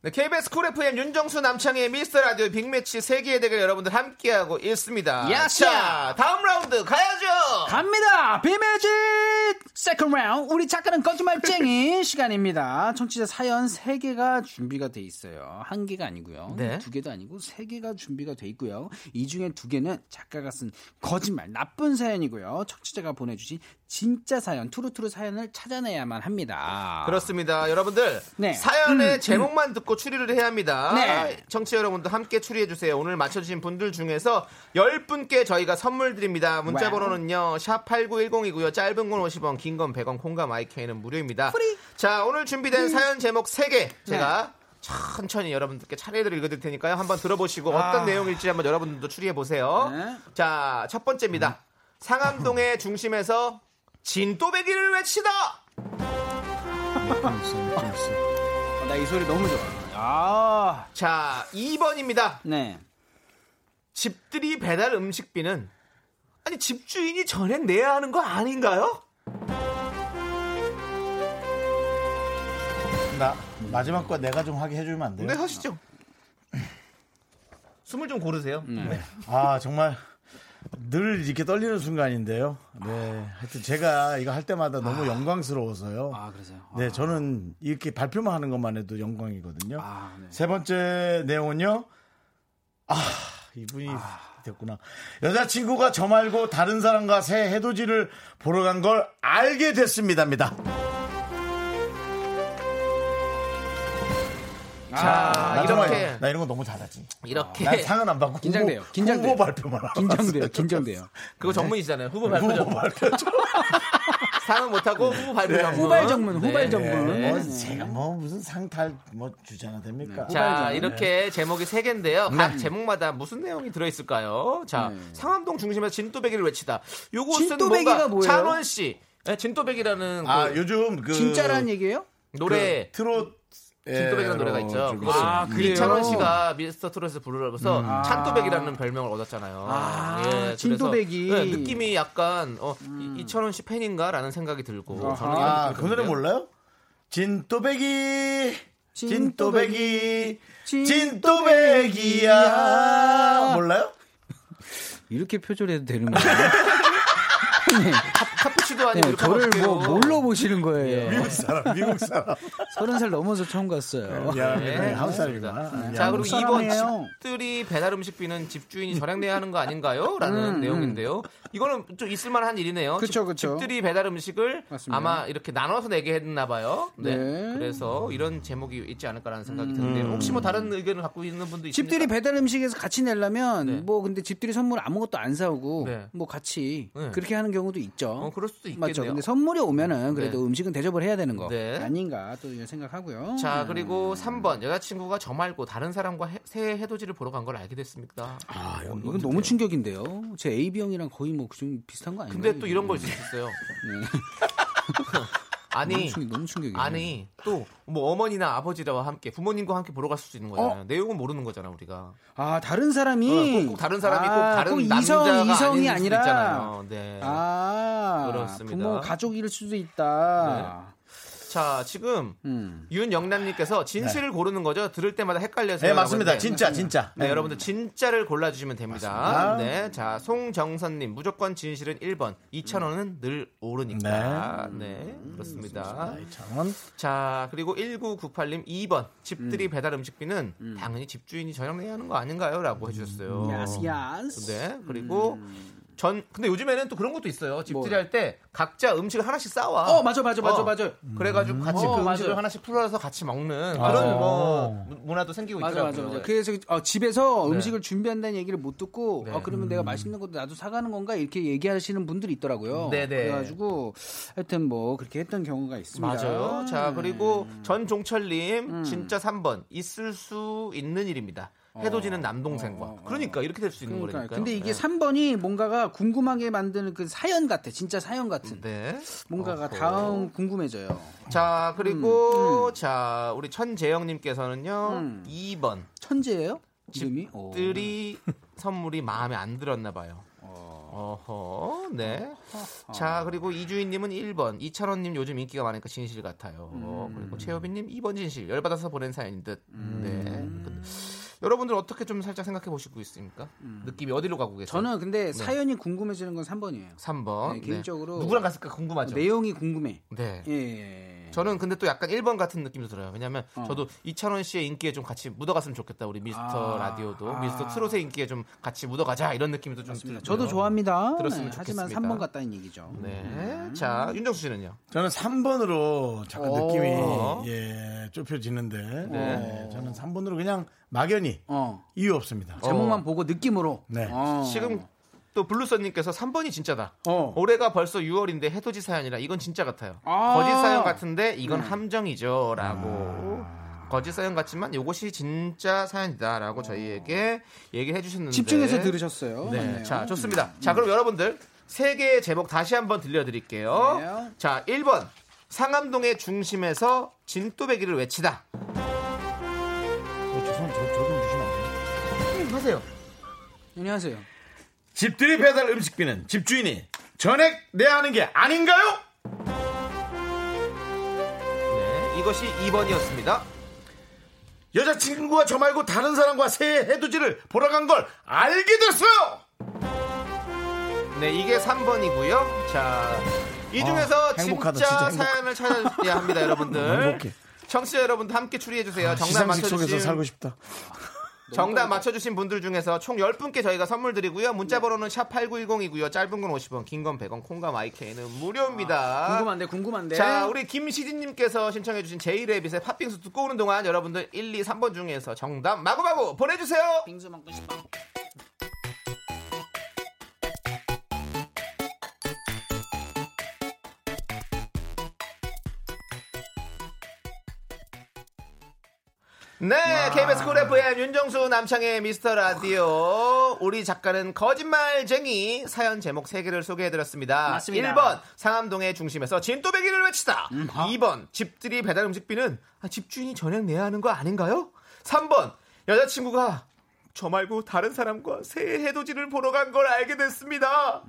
네, KBS 쿨 FM 윤정수 남창희의 미스터 라디오 빅매치 세 개의 대결 여러분들 함께하고 있습니다. 야샤! 자, 다음 라운드 가야죠. 갑니다. 빅매치 second round. 우리 작가는 거짓말쟁이 (laughs) 시간입니다. 청취자 사연 3개가 준비가 돼 있어요. 한 개가 아니고요. 네. 두 개도 아니고 세 개가 준비가 돼 있고요. 이 중에 두 개는 작가가 쓴 거짓말, 나쁜 사연이고요. 청취자가 보내 주신 진짜 사연, true true 사연을 찾아내야만 합니다. 그렇습니다. 여러분들 네. 사연의 음, 제목만 듣고 추리를 해야 합니다. 네. 청취자 여러분도 함께 추리해 주세요. 오늘 맞춰 주신 분들 중에서 10분께 저희가 선물 드립니다. 문자. 번호는요. 샵 8910이고요. 짧은 건 50원, 긴 건 100원, 콩과 마이케이는 무료입니다. 자, 오늘 준비된 사연 제목 3개 제가 천천히 여러분들께 차례대로 읽어드릴 테니까요. 한번 들어보시고 어떤 내용일지 한번 여러분들도 추리해 보세요. 네. 자, 첫 번째입니다. 상암동의 (laughs) 중심에서 진또배기를 외치다. 어, 나이 소리 너무 좋아. 아, 자, 2번입니다. 네. 집들이 배달 음식비는 아니 집주인이 전액 내야 하는 거 아닌가요? 나 마지막 거 내가 좀 하게 해주면 안 돼요? 네 하시죠. 숨을 좀 고르세요. 네. 아 정말 늘 이렇게 떨리는 순간인데요. 네, 하여튼 제가 이거 할 때마다 너무 영광스러워서요. 아, 그러세요? 네, 저는 이렇게 발표만 하는 것만 해도 영광이거든요. 아, 네. 세 번째 내용은요. 아, 이분이 됐구나. 여자친구가 저 말고 다른 사람과 새 해돋이를 보러 간 걸 알게 됐습니다입니다. 자, 나 정말 이렇게 나 이런 거 너무 잘하지. 이렇게 난 상은 안 받고 긴장돼요. 후보, 긴장돼요. 후보 발표만 하고 긴장돼요. 긴장돼요. 그거 전문이시잖아요. 후보 발표 후보. 발표 (laughs) 상은 못하고 후보 발표 네. 전문. 후발 전문, 후발 네. 전문. 뭐 제가 뭐 무슨 상탈 뭐 주잖아 됩니까? 자, 이렇게 제목이 세 개인데요. 네. 각 제목마다 무슨 내용이 들어있을까요? 자, 상암동 중심에서 진또배기를 외치다. 요것은 진또배기가 뭔가 뭐예요? 찬원 씨. 네, 진또배기라는 아 그 요즘 그 진짜란 얘기예요? 노래 그 트롯 진또배기라는 노래가 있죠. 좀 그거를 아, 그래요? 이찬원 씨가 미스터 트롯에서 부르면서 음. 찬또배기라는 별명을 얻었잖아요. 아, 그래서, 진또배기. 네, 느낌이 약간 어, 이- 이찬원 씨 팬인가라는 생각이 들고 저는 아, 그 노래. 몰라요? 진또배기 진또배기, 진또배기 진또배기야 몰라요? 이렇게 표절해도 되는 거예요? (laughs) 카푸치도 아니고 네, 저를. 뭐 뭘로 보시는 거예요? 미국 사람 미국 사람 (laughs) 서른 살 넘어서 처음 갔어요. 야 네, 한국 사람이구나 자 그리고 한국 2번 사람이에요. 집들이 배달 음식비는 집주인이 절약내야 하는 거 아닌가요? 라는 내용인데요. 이거는 좀 있을만한 일이네요. 음, 그쵸, 집- 그쵸. 집들이 배달 음식을 맞습니다. 아마 이렇게 나눠서 내게 했나 봐요. 네. 네. 그래서 이런 제목이 있지 않을까라는 생각이 드는데요. 혹시 뭐 다른 의견을 갖고 있는 분도 있습니까? 집들이 배달 음식에서 같이 내려면 네. 뭐 근데 집들이 선물 아무것도 안 사오고 네. 뭐 같이 네. 그렇게 하는 경우도 있죠. 어, 그럴 수도 있겠네요. 맞죠. 근데 선물이 오면은 그래도 네. 음식은 대접을 해야 되는 거 네. 아닌가 또 이런 생각하고요. 자 그리고 3번 여자친구가 저 말고 다른 사람과 해- 새해 해돋이를 보러 간 걸 알게 됐습니다. 아, 이건 너무 충격인데요. 제 AB 형이랑 거의 뭐좀 비슷한 거 아닌가요? 근데 또 이런 걸수 있어요. 아니 너무, 충, 너무 충격이에요. 아니 또 뭐 어머니나 아버지와 함께 부모님과 함께 보러 갈수 있는 거잖아요. 어? 내용은 모르는 거잖아 우리가. 아 다른 사람이 어, 꼭, 꼭 다른 사람이 꼭 아, 다른 꼭 남자가 이성 수도 아니라 있잖아요. 네. 아 그렇습니다. 부모 가족일 수도 있다. 자 지금 음. 윤영남님께서 진실을 고르는 거죠. 들을 때마다 헷갈려서. 네 맞습니다 진짜 진짜 네, 여러분들 진짜를 골라주시면 됩니다. 맞습니다. 네, 자 송정선님 무조건 진실은 1번, 2,000원은 늘 오르니까. 네, 그렇습니다. 장원 자 그리고 1998님 2번 집들이 배달 음식비는 당연히 집주인이 저녁 내야 하는 거 아닌가요?라고 해주셨어요. 야스 야스. 네, 그리고 전 근데 요즘에는 또 그런 것도 있어요. 집들이 뭐. 할때 각자 음식을 하나씩 싸와. 어 맞아 맞아 맞아 어. 맞아. 그래가지고 같이 어, 그. 음식을 하나씩 풀어서 같이 먹는 아. 그런 뭐 문- 문화도 생기고 맞아 맞아 있더라고요. 맞아. 그래서 어, 집에서 네. 음식을 준비한다는 얘기를 못 듣고 네. 어, 그러면 내가 맛있는 것도 나도 사가는 건가 이렇게 얘기하시는 분들이 있더라고요. 네네. 그래가지고 하여튼 뭐 그렇게 했던 경우가 있습니다. 맞아요. 자, 그리고 전종철님, 음. 진짜 3번. 있을 수 있는 일입니다. 해돋이는 남동생과. 그러니까 이렇게 될 수 있는 어. 그러니까 거니까. 근데 이게 3번이 뭔가가 궁금하게 만드는 그 사연 같아. 진짜 사연 같은. 네. 뭔가가. 다음 궁금해져요. 자, 그리고 자, 우리 천재영 님께서는요. 음. 2번. 천재예요? 이름이? 오. 집들이 (laughs) 선물이 마음에 안 들었나 봐요. 어허, 네. 자, 그리고 이주인님은 1번. 이찬원님 요즘 인기가 많으니까 진실 같아요. 음. 그리고 최효빈님 2번 진실. 열받아서 보낸 사연인 듯. 네. 여러분들 어떻게 좀 살짝 생각해 보시고 있습니까? 느낌이 어디로 가고 계세요? 저는 근데 사연이 궁금해지는 건 3번이에요. 3번. 네, 개인적으로 누구랑 갔을까 궁금하죠. 내용이 궁금해. 네. 예. 저는 근데 또 약간 1번 같은 느낌도 들어요. 왜냐면 어. 저도 이찬원 씨의 인기에 좀 같이 묻어갔으면 좋겠다. 우리 미스터 아. 라디오도 아. 미스터 트롯의 인기에 좀 같이 묻어가자 이런 느낌도 좀 들고요. 저도 좋아합니다. 들었으면 네, 하지만 좋겠습니다. 3번 같다는 얘기죠. 네. 자, 윤정수 씨는요? 저는 3번으로 잠깐 오. 느낌이 예 좁혀지는데 네, 저는 3번으로 그냥 막연히 어. 이유 없습니다. 제목만 보고 느낌으로. 네. 어. 지금 또 블루선님께서 3번이 진짜다. 어. 올해가 벌써 6월인데 해돋이 사연이라 이건 진짜 같아요. 아. 거짓 사연 같은데 이건 함정이죠. 라고. 거짓 사연 같지만 이것이 진짜 사연이다라고 저희에게 얘기해 주셨는데 집중해서 들으셨어요. 네. 맞네요. 자, 좋습니다. 자, 그럼 여러분들 세 개의 제목 다시 한번 들려드릴게요. 네. 자, 1번. 상암동의 중심에서 진또배기를 외치다. 하세요. 안녕하세요. 집들이 배달 음식비는 집주인이 전액 내야 하는 게 아닌가요? 네. 이것이 2번이었습니다. 여자친구가 저 말고 다른 사람과 새해 해돋이를 보러 간 걸 알게 됐어요. 네, 이게 3번이고요. 자, 이 중에서 아, 행복하다, 진짜, 진짜 사연을 찾아야 합니다, (laughs) 여러분들. 행복해. 청취자 여러분들 함께 추리해 주세요. 정답 시상식 맞춰 속에서 살고 싶다. 정답 맞춰주신 분들 중에서 총 10분께 저희가 선물 드리고요. 문자 번호는 샵 8910이고요. 짧은 건 50원, 긴 건 100원, 콩과 마이케이는 무료입니다. 궁금한데 궁금한데. 자, 우리 김시진님께서 신청해주신 제이레빗의 팥빙수 듣고 오는 동안 여러분들 1, 2, 3번 중에서 정답 마구마구 보내주세요. 빙수 먹고 싶어. 네, KBS 쿨 FM 윤정수 남창희의 미스터 라디오. 우리 작가는 거짓말쟁이 사연 제목 3개를 소개해드렸습니다. 맞습니다. 1번, 상암동의 중심에서 진또배기를 외치다. 2번, 집들이 배달 음식비는 아, 집주인이 전액 내야 하는 거 아닌가요? 3번, 여자친구가 저 말고 다른 사람과 새해 해돋이를 보러 간 걸 알게 됐습니다.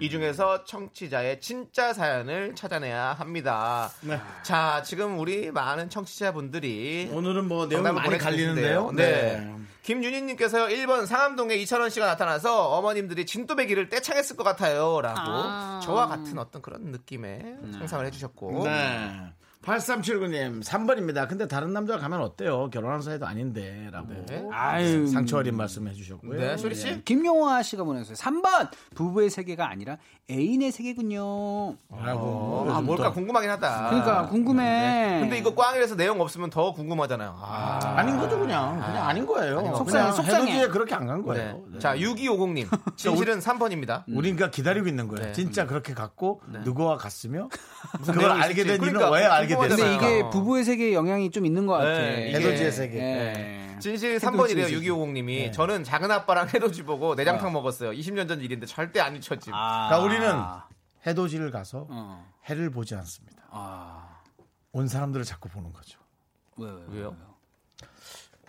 이 중에서 청취자의 진짜 사연을 찾아내야 합니다. 네. 자, 지금 우리 많은 청취자분들이 오늘은 뭐 내용이 많이. 갈리는데요. 네. 네. 김윤희님께서요, 1번 상암동에 이철원 씨가 나타나서 어머님들이 진또배기를 떼창했을 것 같아요. 라고 아. 저와 같은 어떤 그런 느낌의 상상을 해주셨고. 네. 8379님 3번입니다. 근데 다른 남자가 가면 어때요? 결혼한 사이도 아닌데 라고 네. 아유. 상처 어린 말씀 해주셨고요. 네, 쇼리 씨? 김용화 씨가 보내주세요. 3번 부부의 세계가 아니라 애인의 세계군요. 라고 아, 뭘까 궁금하긴 하다. 그러니까 궁금해. 네. 근데 이거 꽝이라서 내용 없으면 더 궁금하잖아요. 아. 아닌 거죠 그냥 그냥 아닌 거예요. 아닌 거. 속상해, 속상해. 그렇게 안간 네. 거예요. 네. 자, 6250님. (laughs) 진실은 3번입니다. 우리가 기다리고 있는 거예요. 네. 진짜 그렇게 갔고 누구와 갔으며 무슨 그걸 알게. 된 그러니까 이유는 왜 알게 궁금하잖아요. 근데 됐어요? 이게 부부의 세계에 영향이 좀 있는 것 같아. 네, 해돋이의 세계. 예. 진실이 해돋이 3번이래요, 세계. 6250님이. 저는 작은 아빠랑 해돋이 보고 내장탕 먹었어요. 20년 전 일인데 절대 안 잊혀짐. 아. 그러니까 우리는 해돋이를 가서 어. 해를 보지 않습니다. 아. 온 사람들을 자꾸 보는 거죠. 왜, 왜, 왜요?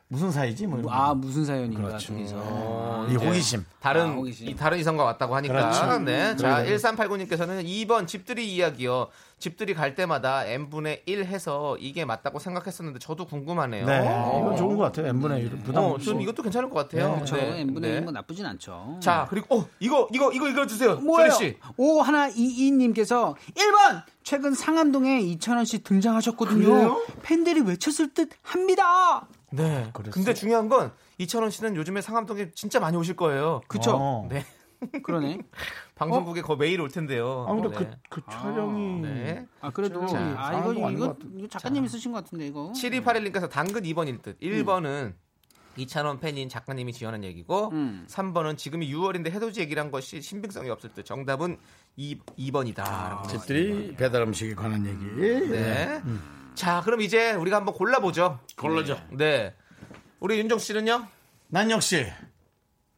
무슨 사이지? 뭐 이런 아 거. 무슨 사연인가 그렇죠. 둘이서. 어, 이 이제 호기심. 다른 아, 호기심. 이 다른 이성과 왔다고 하니까. 그렇죠. 네. 자, 그래요. 1389님께서는 2번 집들이 이야기요. 집들이 갈 때마다 n분의 1 해서 이게 맞다고 생각했었는데 저도 궁금하네요. 네, 어. 이건 좋은 것 같아요. n분의 1은 부담 어, 없이. 전 이것도 괜찮을 것 같아요. 그렇죠. 네. n분의 네. 1은 뭐 나쁘진 않죠. 자, 그리고 어, 이거 이거 이거 이거 주세요. 뭐예요? 오 하나 이이님께서 1번 최근 상암동에 이찬원 씨 등장하셨거든요. 그래요? 팬들이 외쳤을 듯 합니다. 네. 그랬어요? 근데 중요한 건 이찬원 씨는 요즘에 상암동에 진짜 많이 오실 거예요. 그쵸? 어. 네. 그러네. (laughs) 방송국에 거 매일 올 텐데요. 아, 근데 네. 그, 그 촬영이. 네. 아 그래도 자, 아 이거 이거. 이거 작가님이 쓰신 것 같은데 이거. 7281님께서 당근 2번일 듯. 1번은 이찬원 팬인 작가님이 지어낸 얘기고 음. 3번은 지금이 6월인데 해돋이 얘기를 한 것이 신빙성이 없을 듯. 정답은 2, 2번이다. 집들이 배달 음식에 관한 얘기. 네. 자, 그럼 이제 우리가 한번 골라보죠. 골라죠. 네. 우리 윤정 씨는요? 난 역시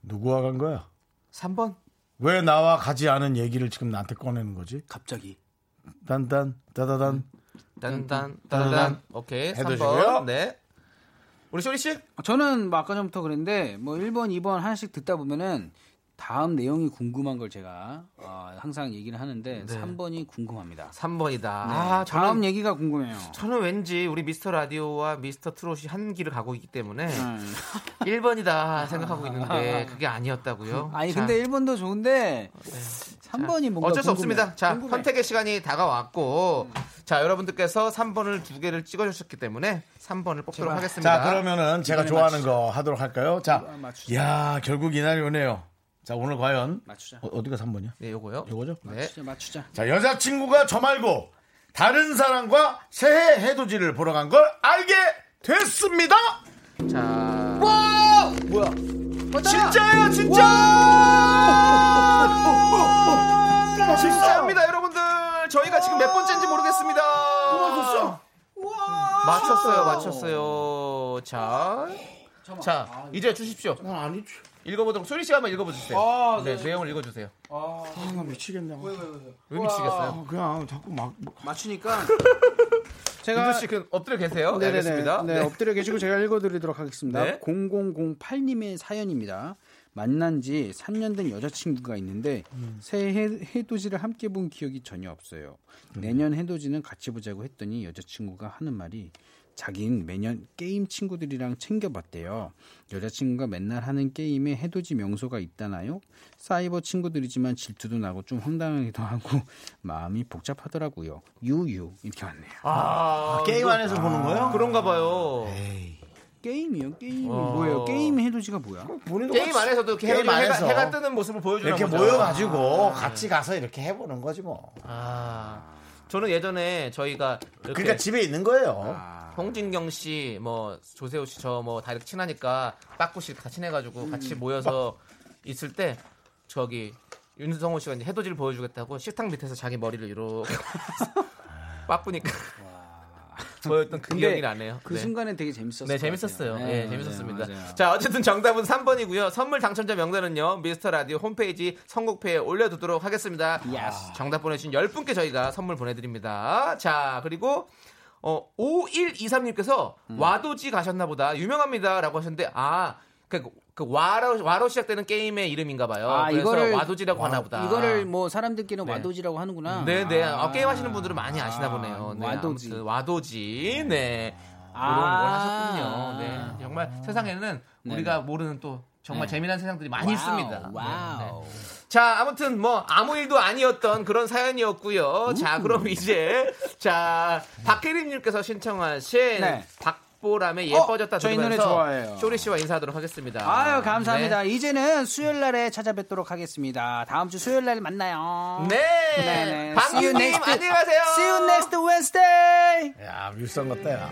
누구와 간 거야? 3번. 왜 나와 가지 않은 얘기를 지금 나한테 꺼내는 거지? 갑자기. 단단 따다단 딴딴 따단. 오케이. 해두시고요. 3번. 네. 우리 쇼리 씨? 저는 뭐 아까 전부터 그랬는데 뭐 1번, 2번 하나씩 듣다 보면은 다음 내용이 궁금한 걸 제가 어, 항상 얘기를 하는데 3번이 궁금합니다. 3번이다. 네, 아, 다음 저는 얘기가 궁금해요. 저는 왠지 우리 미스터 라디오와 미스터 트롯이 한 길을 가고 있기 때문에 (laughs) 음. 1번이다 생각하고 있는데 그게 아니었다고요. (laughs) 아니 자, 근데 1번도 좋은데 3번이 뭔가 어쩔 수 궁금해. 없습니다. 자, 궁금해. 선택의 시간이 다가왔고 자, 여러분들께서 3번을 두 개를 찍어 주셨기 때문에 3번을 뽑도록 제발. 하겠습니다. 자 그러면은 제가 이번에 좋아하는 거 하도록 할까요? 자, 맞추자. 야 결국 이날이 오네요. 자 오늘 과연 맞추자. 어, 디가 3번이야? 네, 요거요. 요거죠? 네. 맞추자. 맞추자. 자 여자친구가 저 말고 다른 사람과 새해 해돋이를 보러 간 걸 알게 됐습니다. 자. 뭐야? 진짜예요, 진짜! 진짜입니다, 여러분들. 저희가 지금 몇 번째인지 모르겠습니다. 맞췄어요, 맞췄어요. 자. 자, 이제 주십시오. 아니, 읽어보도록, 소리 씨가 한번 읽어보세요. 네, 내용을 읽어주세요. 아, 나 미치겠네. 왜 미치겠어요? 아, 그냥 자꾸 막 맞추니까 (laughs) 제가 씨, 그 엎드려 계세요? 네, 알겠습니다. 네, 엎드려 계시고 제가 읽어드리도록 하겠습니다. 네. 0008님의 사연입니다. 만난 지 3년 된 여자친구가 있는데 새해 해- 해돋이를 함께 본 기억이 전혀 없어요. 내년 해돋이는 같이 보자고 했더니 여자친구가 하는 말이 자긴 매년 게임 친구들이랑 챙겨봤대요. 여자친구가 맨날 하는 게임에 해돋이 명소가 있다나요? 사이버 친구들이지만 질투도 나고 좀 황당하기도 하고 (laughs) 마음이 복잡하더라고요. 유유 이렇게 왔네요. 아, 게임 안에서 보는 거예요? 그런가 봐요. 게임이요? 게임이 어. 뭐예요? 게임 해돋이가 뭐야? 본인도 게임 안에서도 이렇게 게임 해가, 안에서 해가 뜨는 모습을 보여주는 이렇게 거죠. 모여가지고 같이 가서 이렇게 해보는 거지 뭐. 아, 저는 예전에 저희가 이렇게 그러니까 집에 있는 거예요. 홍진경 씨, 뭐 조세호 씨, 저 뭐 다 이렇게 친하니까 빠꾸 씨 다 친해가지고 같이 모여서 있을 때 저기 윤성호 씨가 이제 해돋이를 보여주겠다고 식탁 밑에서 자기 머리를 이렇게 (laughs) 빠꾸니까 (laughs) 보였던 그 기억이 나네요. 그 네. 순간에 되게 재밌었어요. 네, 재밌었어요. 예, 재밌었습니다. 맞아요. 자, 어쨌든 정답은 3번이고요. 선물 당첨자 명단은요, 미스터 라디오 홈페이지 선곡표에 올려두도록 하겠습니다. Yes. 정답 보내주신 10분께 저희가 선물 보내드립니다. 자, 그리고, 어, 5123님께서 음. 와도지 가셨나 보다. 유명합니다. 라고 하셨는데, 아, 그, 그 와로, 와로 시작되는 게임의 이름인가 봐요. 아, 그래서 이거를- 와도지라고 하나 보다. 이거를 뭐 사람들끼리는 네. 와도지라고 하는구나. 네 네. 아. 어, 게임 하시는 분들은 많이 아시나 보네요. 네, 와도지. 와도지. 네. 아. 그런 걸 하셨군요. 네. 정말 세상에는 우리가 모르는 또 정말 네. 재미난 세상들이 많이 wow, 있습니다. wow. 네, 네. 자, 아무튼 뭐 아무 일도 아니었던 그런 사연이었고요. 자, 그럼 이제 (laughs) 자 박혜림님께서 신청하신 네. 박 보람의 예뻐졌다 어, 저희 들으면서 노래 좋아해요. 쇼리 씨와 인사하도록 하겠습니다. 아유 감사합니다. 네. 이제는 수요일 날에 찾아뵙도록 하겠습니다. 다음 주 수요일 날 만나요. 네. 네네. 방금님 안녕히 가세요. See you next Wednesday. 야, 뮤성 같다, 야.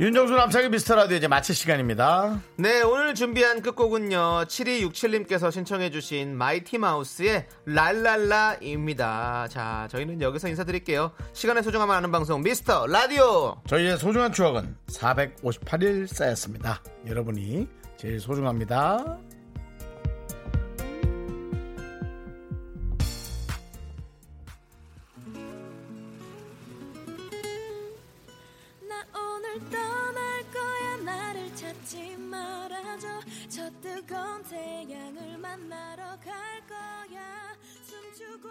윤정수 남창의 미스터 라디오 이제 마칠 시간입니다. 네 오늘 준비한 끝곡은요 7267님께서 신청해주신 마이티 마우스의 랄랄라입니다 자 저희는 여기서 인사드릴게요 시간의 소중함을 아는 방송 미스터 라디오 저희의 소중한 추억은 458일 쌓였습니다. 여러분이 제일 소중합니다. 나 오늘 거야 찾지 말아줘. 저 뜨거운 태양을 만나러 갈 거야. 숨 주고